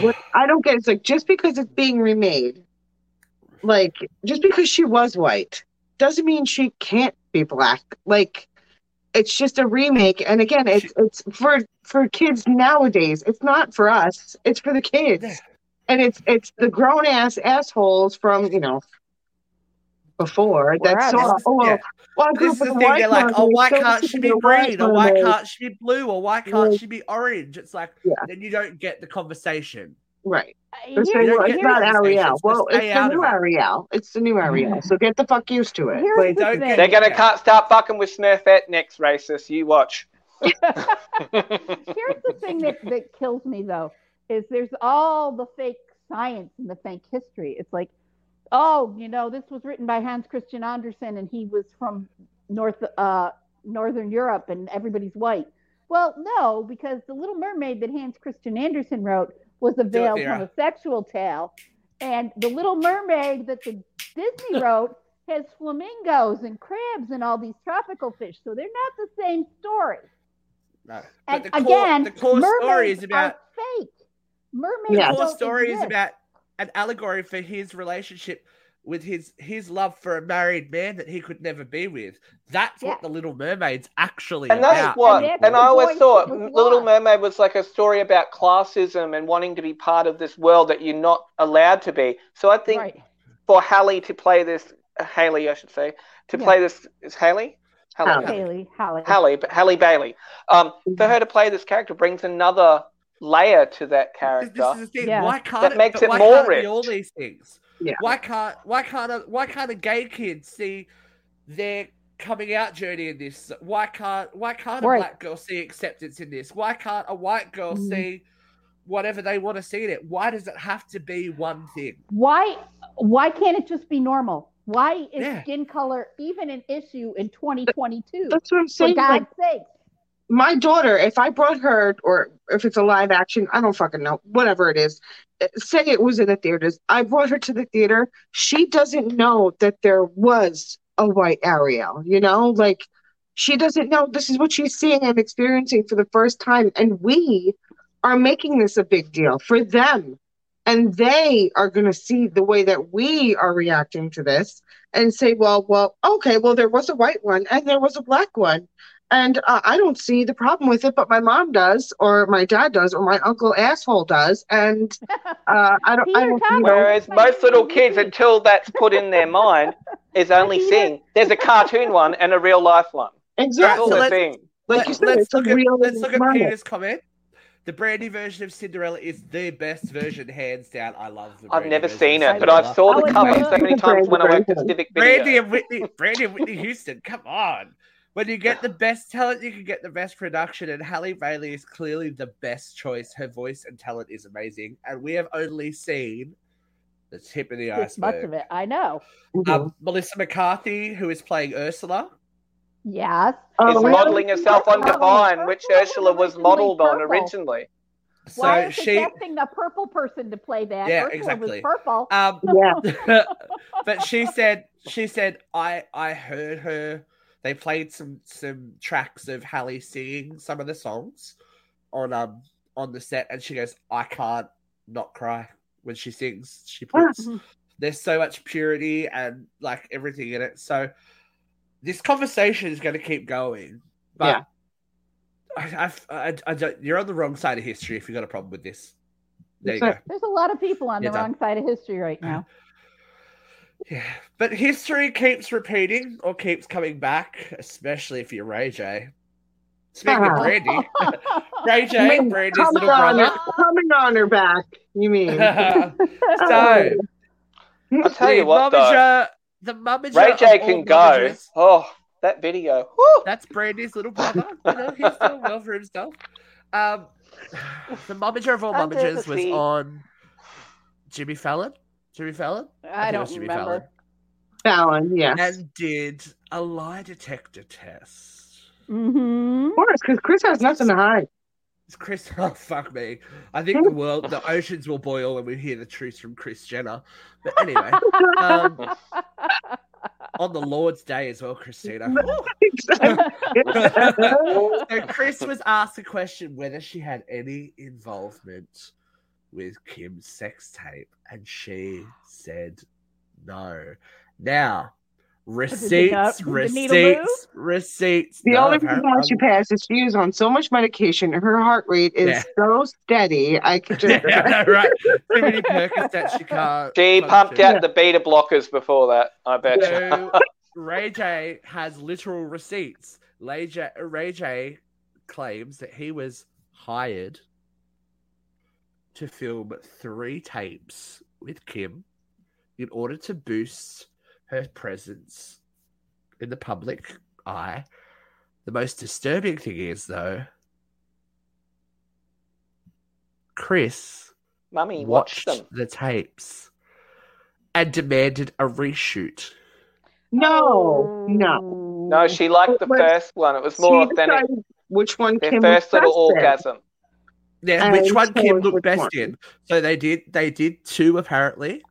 what I don't get is like just because it's being remade, like just because she was white, doesn't mean she can't be black. Like it's just a remake, and again, it's it's for for kids nowadays. It's not for us. It's for the kids, Yeah. and it's it's the grown ass assholes from you know before that Whereas- saw. Oh well, Yeah. well This is the thing. white They're like, oh, mermaid, why so can't she be green, or why mermaid. can't she be blue, or why can't Yeah. she be orange? It's like Yeah. then you don't get the conversation. Right. They're saying, well, it's not conversations, Ariel. Well, it's the new of. Ariel. It's the new Ariel. So get the fuck used to it. here's Like, the don't get- They're gonna Yeah. can't start fucking with Smurfette next, racist. You watch. Here's the thing that, that kills me though, is there's all the fake science and the fake history. It's like, oh, you know, this was written by Hans Christian Andersen and he was from North uh Northern Europe and everybody's white. Well, no, because the Little Mermaid that Hans Christian Andersen wrote was a veiled homosexual tale. And the Little Mermaid that the Disney wrote has flamingos and crabs and all these tropical fish. So they're not the same story. No. And But the core, again, the core story is about fake. Mermaids the Yeah. core don't story is about an allegory for his relationship with his his love for a married man that he could never be with. That's Yeah. what the Little Mermaid's actually And that's about. what. And And, I always thought The Little. Mermaid was like a story about classism and wanting to be part of this world that you're not allowed to be. So I think right. for Hallie to play this Haley, I should say, to Yeah. play this is Haley. Haley. Haley. Haley, Haley. Haley, but Haley Bailey. Um, for her to play this character brings another layer to that character. this is the thing. Yeah. Why can't That it, makes but it why more can't it be rich. all these things? Yeah. Why can't why can't a, why can't a gay kid see their coming out journey in this? Why can't why can't a black girl see acceptance in this? Why can't a white girl Mhm. see whatever they want to see in it? Why does it have to be one thing? Why why can't it just be normal? Why is Yeah. skin color even an issue in 2022? That's what I'm For saying. Like, God's sake. My daughter, if I brought her, or if it's a live action, I don't fucking know, whatever it is, uh, say it was in the theaters, I brought her to the theater, she doesn't know that there was a white Ariel, you know? Like, she doesn't know this is what she's seeing and experiencing for the first time. And we are making this a big deal for them. And they are going to see the way that we are reacting to this and say, well, well, okay, well, there was a white one and there was a black one. And uh, I don't see the problem with it, but my mom does, or my dad does, or my uncle asshole does, and uh, I don't. I don't. You know, Whereas most little kids, until that's put in their mind, is only Yeah. seeing there's a cartoon one and a real life one. That's exactly. all so they're let's- seeing. Like Let- you said, let's look at real let's look at moment. Peter's comment. The Brandy version of Cinderella is the best version, hands down. I love the. I've never version seen it, but I've saw the cover so many times when I went to Brandy Civic Brandy and Whitney, Brandy and Whitney Houston. Come on. When you get the best talent, you can get the best production, and Halle Bailey is clearly the best choice. Her voice and talent is amazing, and we have only seen the tip of the iceberg. much of it. I know. Mhm. Um, Melissa McCarthy, who is playing Ursula, Yes. Oh, Is really? modeling herself on Divine, which Ursula was originally modeled on originally. so Why is she, it casting the purple person to play that? Yeah, Ursula exactly. Was purple. um, Yeah. but she said she said I I heard her. They played some some tracks of Halle singing some of the songs on um on the set, and she goes, I can't not cry when she sings. She puts there's so much purity and like everything in it. So this conversation is going to keep going, but. Yeah. I, I've, I, I don't, you're on the wrong side of history if you've got a problem with this. There you So- go. There's a lot of people on You're the done. wrong side of history right now. Yeah, but history keeps repeating or keeps coming back, especially if you're Ray J. Speaking of. Brandy, Ray J, Coming- Brandy's coming little on brother. her, coming on her back. You mean? so I'll tell you the what, though, momager, the momager Ray J can go. momagers, Oh, that video. Woo! That's Brandy's little brother. You know, he's doing well for himself. Um, the momager of all Under the momagers was on Jimmy Fallon. Jimmy Fallon. I think it don't was Jimmy remember. Fallon, yes. and did a lie detector test. Mm-hmm. Of course, because Kris has nothing to hide. It's Kris. Oh fuck me! I think the world, the oceans will boil when we hear the truth from Kris Jenner. But anyway, um, on the Lord's Day as well, Christina. so Kris was asked a question whether she had any involvement with Kim's sex tape, and she said no. Now, receipts, nut- did the needle move? receipts, receipts. The No, only reason why she passed is she is on so much medication. Her heart rate is Yeah. so steady. I could just. yeah, right. Too many Percocets she can't. She function. pumped out the beta blockers before that, I bet you. So Ray J has literal receipts. Ray J, Ray J claims that he was hired to film three tapes with Kim in order to boost her presence in the public eye. The most disturbing thing is, though, Kris Mummy, watch watched them. the tapes and demanded a reshoot. No, no. No, she liked the But first one. It was more authentic. which one Their Kim first little best in. orgasm. Yeah, And which one Kim looked best one. in? So they did. They did two apparently,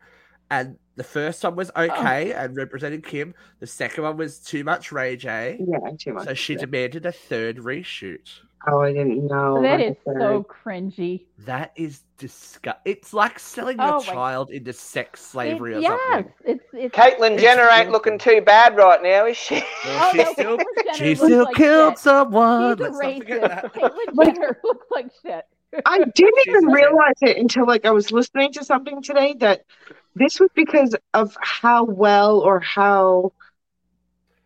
and the first one was oh. okay and represented Kim. The second one was too much Ray J. Yeah, too much. So she yeah. demanded a third reshoot. Oh, I didn't know. that I'm is sorry. so cringy. That is disgust. It's like selling your Oh my- child into sex slavery It- or yes, something. it's it's. Caitlyn It's Jenner ain't looking too bad right now, is she? Well, Oh, she no, still, Caitlyn she still like killed shit. someone. She's a Let's not forget racist. that. Caitlyn Jenner looks like shit. I didn't even realize it until like I was listening to something today that this was because of how well or how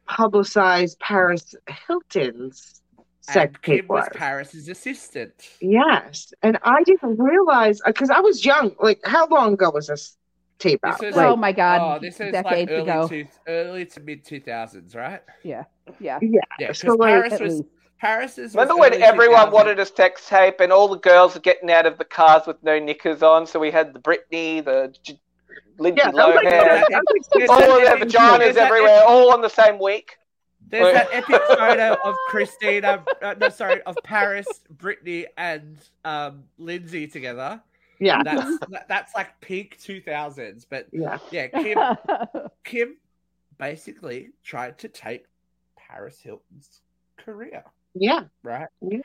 publicized Paris Hilton's sex and Kim was was. Paris's assistant. Yes, and I didn't realize uh, because I was young. Like, how long ago was this tape This out? was- Like, oh my god, oh, this is like early, ago. to, early to mid two thousands, right? Yeah. yeah. Yeah, So, because like, Paris At was least. Paris's. Remember when everyone 2000s. wanted a sex tape and all the girls were getting out of the cars with no knickers on? So we had the Britney, the J- Lindsay Yeah, that was like, Lohan, like There's all of their epic- vaginas there's that everywhere, all on the same week. There's that epic photo of Christina, uh, no, sorry, of Paris, Britney, and um, Lindsay together. yeah, That's that, that's like peak two thousands. But yeah. yeah, Kim, Kim basically tried to take Paris Hilton's career, Yeah, right? Yeah.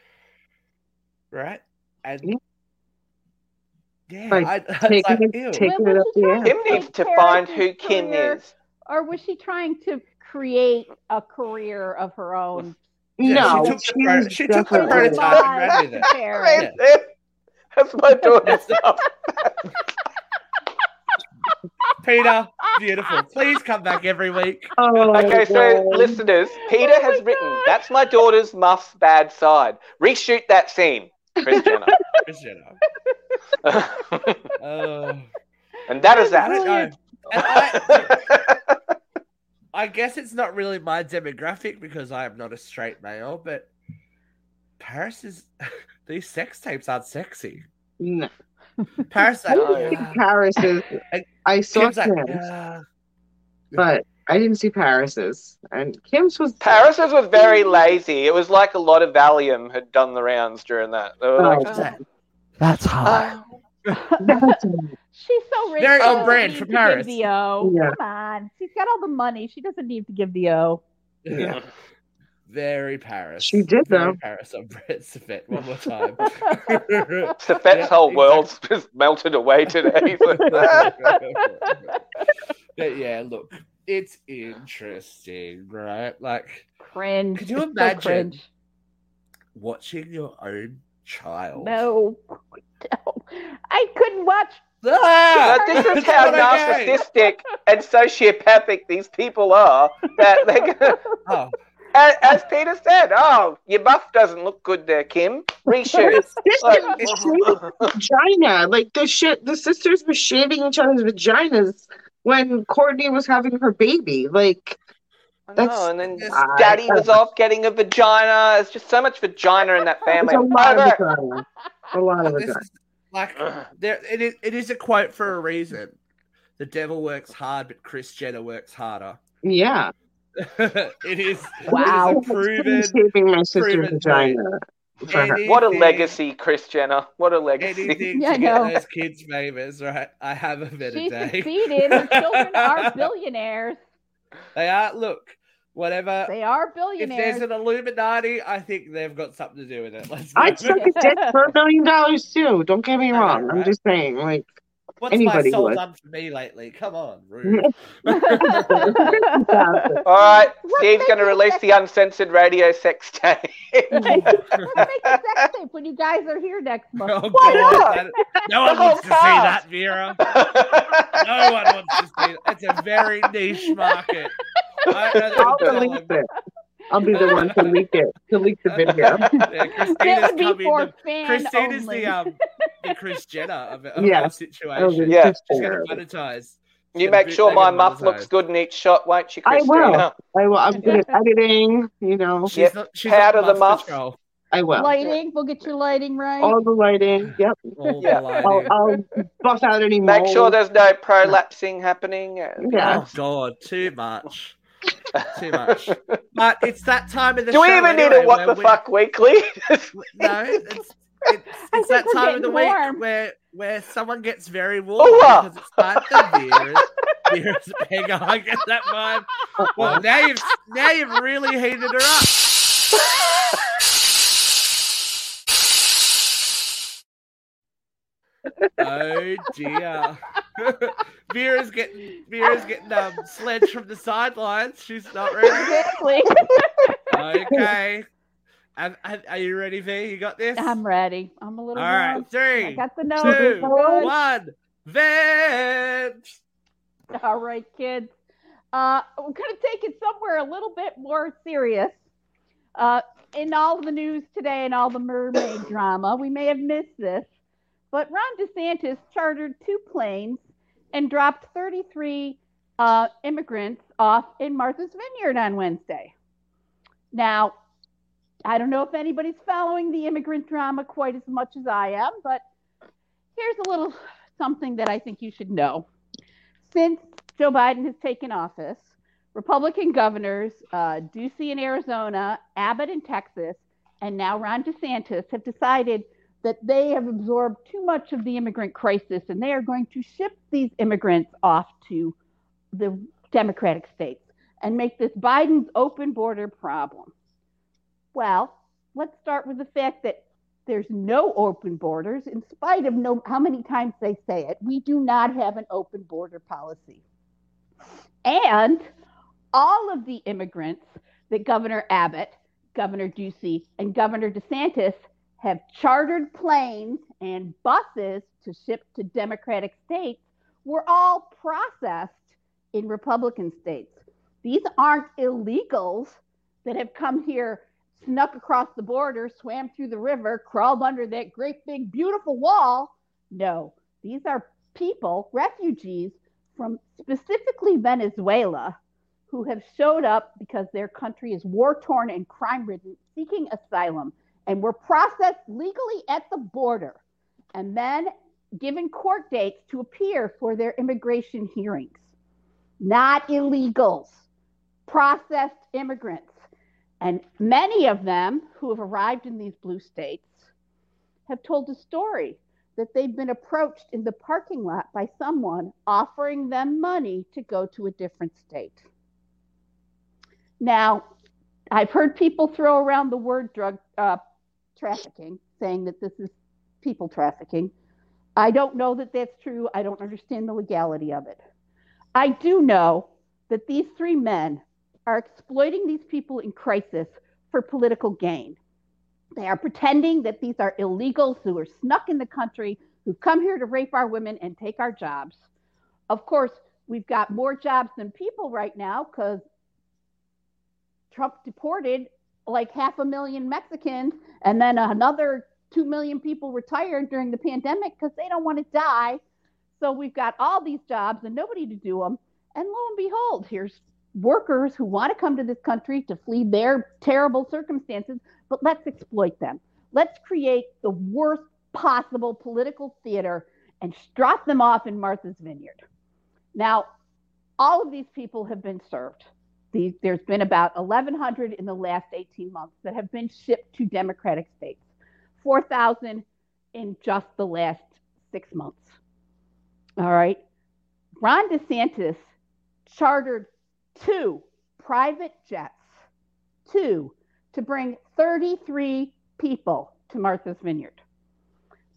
Right, and Yeah. yeah, Like, I, it's taking like, it- ew. taking Well, it up but the. Kim Like needs to find who Kim career- is. or was she trying to create a career of her own? Yeah, no, she took the, she pro- she took the definitely- prototype and ran with it. That's my daughter's stuff. Peter, beautiful. Please come back every week. Oh, Okay, so listeners, Peter Oh has written, God. "That's my daughter's muff's bad side." Reshoot that scene, Kris Jenner. You know. Oh. and that is that. know. I, I guess it's not really my demographic because I am not a straight male, but Paris is these sex tapes aren't sexy. No. Paris, I didn't oh, see "Yeah." Paris's. And I saw Kim's like, "Yeah." but I didn't see Paris's. And Kim's was Paris's was very lazy. It was like a lot of Valium had done the rounds during that. They were Oh, like, That- That's hard. That's- uh, She's so rich. Very she on doesn't brand need for Paris. The O. Yeah. Come on, she's got all the money. She doesn't need to give the O. Yeah. Very Paris. She did, Very though. Paris on Brett Safet one more time. Safet's Yeah, whole exactly. world's just melted away today. but yeah, look, it's interesting, right? Like Cringe. Could you It's imagine? cringe. watching your own child. No. no. I couldn't watch. Ah! This is how narcissistic and sociopathic these people are. That they're gonna, Oh, as, as Peter said, oh, your buff doesn't look good there, Kim. Reshoot. This is shaving vagina. Like the shit, the sisters were shaving each other's vaginas when Kourtney was having her baby. Like, I That's- know, and then Yes. Daddy was off getting a vagina. There's just so much vagina in that family. a lot of vagina. A lot of this vagina. is like there. It is, it is a quote for a reason. The devil works hard, but Kris Jenner works harder. Yeah. it is. Wow. It is proven. shaving my sister's proven vagina. Anything- What a legacy, Kris Jenner. What a legacy. Anything Yeah, to get know. those kids famous, right? I have a better She day. succeeded. Her children are billionaires. They are. Look, whatever. They are billionaires. If there's an Illuminati, I think they've got something to do with it. Let's I'd go. suck a dick for a million dollars too. Don't get me I know, wrong. I'm just saying, like, What's anybody my soul would. done for me lately? Come on, rude. All right, What Steve's going to release sex- the uncensored radio sex tape. We'll make a sex tape when you guys are here next month. Oh, Why God, not? that- no one wants to see that, Vera. No one wants to see that. It's a very niche market. I don't I'll that release it. I'll be the one to leak it, to leak the video. them. Yeah, It Christina's would be coming. for The, fan Christina's only. the um, the Kris Jenner of, of Yeah. our Oh, situation. Yeah. She's gonna monetize. you make sure my and muff monetize. looks good in each shot, won't you, Christina? I will. I will. I'm good at editing. You know, She's Yep. not, she's Powder the muff muff. I will. lighting. We'll get your lighting right. All the lighting. Yep. All Yeah. lighting. I'll, I'll buff out any Make mold. sure there's no prolapsing happening. Yeah. Oh God, too much, too much. But it's that time of the week. Do we show even need anyway a what the fuck weekly? No, it's, it's, it's that time of the getting week where where someone gets very warm Oh, wow. because it's time for beers. Beers, hang on, I get that vibe. Well, now you've now you've really heated her up. Oh dear. Vera's getting Vera's getting um sledged from the sidelines. She's not ready. Exactly. Okay. And, and are you ready, V? You got this? I'm ready. I'm a All little right, warm. I got the nose. two, one. Vent. All right, kids. Uh, we're going to take it somewhere a little bit more serious. Uh, in all the news today and all the mermaid drama, we may have missed this, but Ron DeSantis chartered two planes and dropped 33 uh, immigrants off in Martha's Vineyard on Wednesday. Now, I don't know if anybody's following the immigrant drama quite as much as I am, but here's a little something that I think you should know. Since Joe Biden has taken office, Republican governors, uh, Ducey in Arizona, Abbott in Texas, and now Ron DeSantis have decided that they have absorbed too much of the immigrant crisis and they are going to ship these immigrants off to the Democratic states and make this Biden's open border problem. Well, let's start with the fact that there's no open borders, in spite of no, how many times they say it. We do not have an open border policy. And all of the immigrants that Governor Abbott, Governor Ducey, and Governor DeSantis have chartered planes and buses to ship to Democratic states were all processed in Republican states. These aren't illegals that have come here, snuck across the border, swam through the river, crawled under that great big beautiful wall. No, these are people, refugees from specifically Venezuela, who have showed up because their country is war torn and crime ridden, seeking asylum, and were processed legally at the border and then given court dates to appear for their immigration hearings. Not illegals, processed immigrants. And many of them who have arrived in these blue states have told a story that they've been approached in the parking lot by someone offering them money to go to a different state. Now, I've heard people throw around the word drug uh, trafficking, saying that this is people trafficking. I don't know that that's true. I don't understand the legality of it. I do know that these three men are exploiting these people in crisis for political gain. They are pretending that these are illegals who are snuck in the country, who come here to rape our women and take our jobs. Of course, we've got more jobs than people right now because Trump deported like half a million Mexicans and then another 2 million people retired during the pandemic because they don't want to die. So we've got all these jobs and nobody to do them. And lo and behold, here's workers who want to come to this country to flee their terrible circumstances, but let's exploit them. Let's create the worst possible political theater and drop them off in Martha's Vineyard. Now, all of these people have been served. These, there's been about 1,100 in the last 18 months that have been shipped to Democratic states, 4,000 in just the last six months. All right. Ron DeSantis chartered two private jets, two, to bring 33 people to Martha's Vineyard.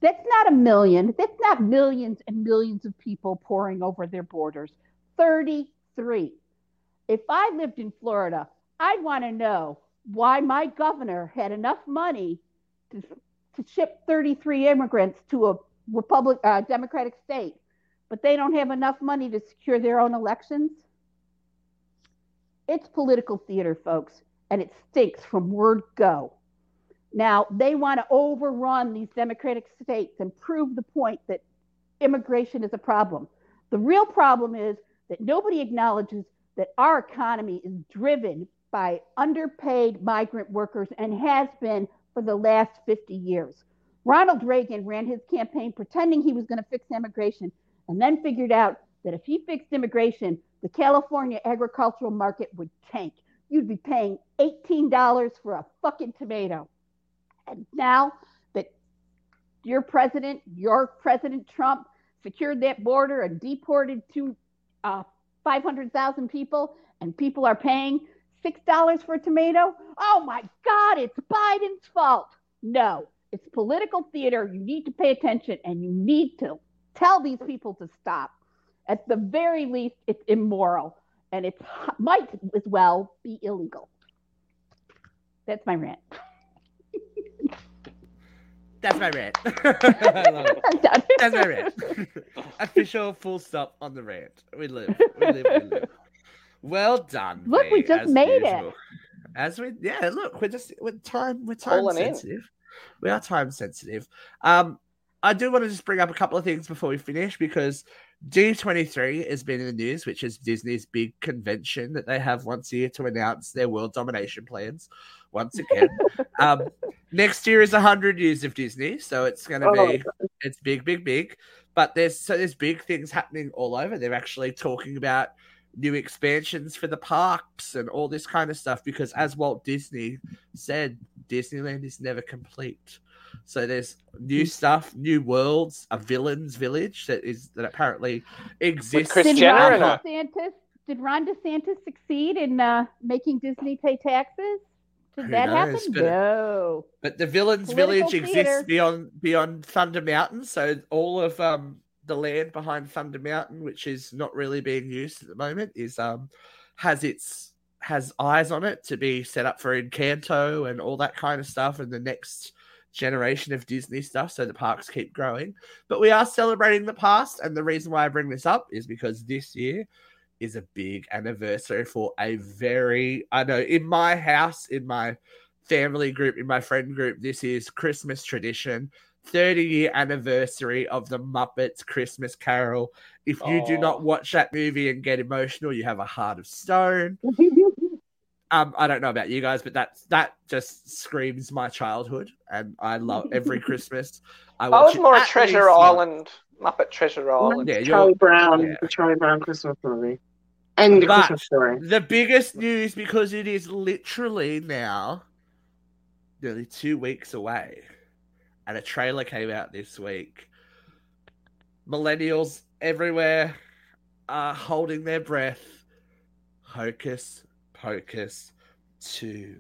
That's not a million. That's not millions and millions of people pouring over their borders. 33. If I lived in Florida, I'd want to know why my governor had enough money to, to ship 33 immigrants to a Republic, uh, Democratic state, but they don't have enough money to secure their own elections. It's political theater, folks, and it stinks from word go. Now, they want to overrun these Democratic states and prove the point that immigration is a problem. The real problem is that nobody acknowledges that our economy is driven by underpaid migrant workers and has been for the last 50 years. Ronald Reagan ran his campaign pretending he was going to fix immigration and then figured out that if he fixed immigration, the California agricultural market would tank. You'd be paying $18 for a fucking tomato. And now that your president, your President Trump, secured that border and deported to uh, 500,000 people, and people are paying $6 for a tomato, oh my God, it's Biden's fault. No, it's political theater. You need to pay attention and you need to tell these people to stop. At the very least, it's immoral and it might as well be illegal. That's my rant. That's my rant. I love it. I'm done. That's my rant. Official full stop on the rant. We live. We live. We live. Well done. Look, we just as made it. As we, yeah. Look, we're just we're time. We're time Calling in. sensitive. We are time sensitive. Um, I do want to just bring up a couple of things before we finish because D23 has been in the news, which is Disney's big convention that they have once a year to announce their world domination plans. Once again, um, next year is 100 years of Disney, so it's going to Oh, be it's big, big, big. But there's so there's big things happening all over. They're actually talking about new expansions for the parks and all this kind of stuff because, as Walt Disney said, Disneyland is never complete. So there's new stuff, new worlds, a villains village that is that apparently exists. Kris Did Jenner Ron and a- DeSantis did Ron DeSantis succeed in uh, making Disney pay taxes? Did Who that knows, happen? but- No. But the villains Political village exists beyond beyond Thunder Mountain, so all of um the land behind Thunder Mountain, which is not really being used at the moment, is um has its has eyes on it to be set up for Encanto and all that kind of stuff, and the next generation of Disney stuff. So the parks keep growing, but we are celebrating the past, and the reason why I bring this up is because this year is a big anniversary for a very I know in my house in my family group, in my friend group, this is Christmas tradition. 30 year anniversary of the Muppets Christmas Carol. If you do Oh. not watch that movie and get emotional, you have a heart of stone. Um, I don't know about you guys, but that that just screams my childhood, and I love every Christmas. I, I was more a Treasure Island once. Island, Muppet Treasure Island. Yeah, Charlie Brown, yeah. the Charlie Brown Christmas movie, and the But- Christmas story. The biggest news because it is literally now nearly two weeks away, and a trailer came out this week. Millennials everywhere are holding their breath. Hocus Pocus 2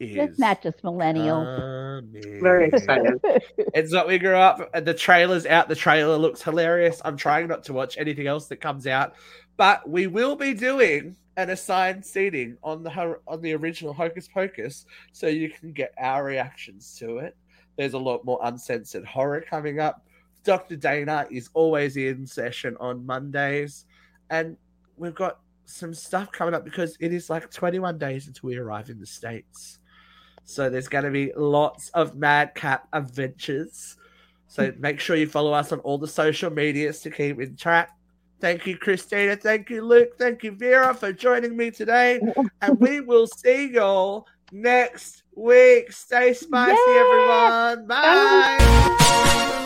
is. It's not just millennials. coming. Very excited. It's what we grew up. and The trailer's out. The trailer looks hilarious. I'm trying not to watch anything else that comes out, but we will be doing an assigned seating on the on the original Hocus Pocus, so you can get our reactions to it. There's a lot more uncensored horror coming up. Dr. Dana is always in session on Mondays, and we've got some stuff coming up because it is like 21 days until we arrive in the states. So there's going to be lots of madcap adventures. So make sure you follow us on all the social medias to keep in track. Thank you, Christina. Thank you, Luke. Thank you, Vera, for joining me today. And we will see y'all next week. Stay spicy, Yay! everyone. Bye. What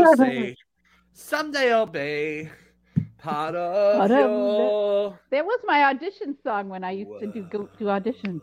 will see. Someday I'll be part of Part of your. That was my audition song when I used to do do auditions.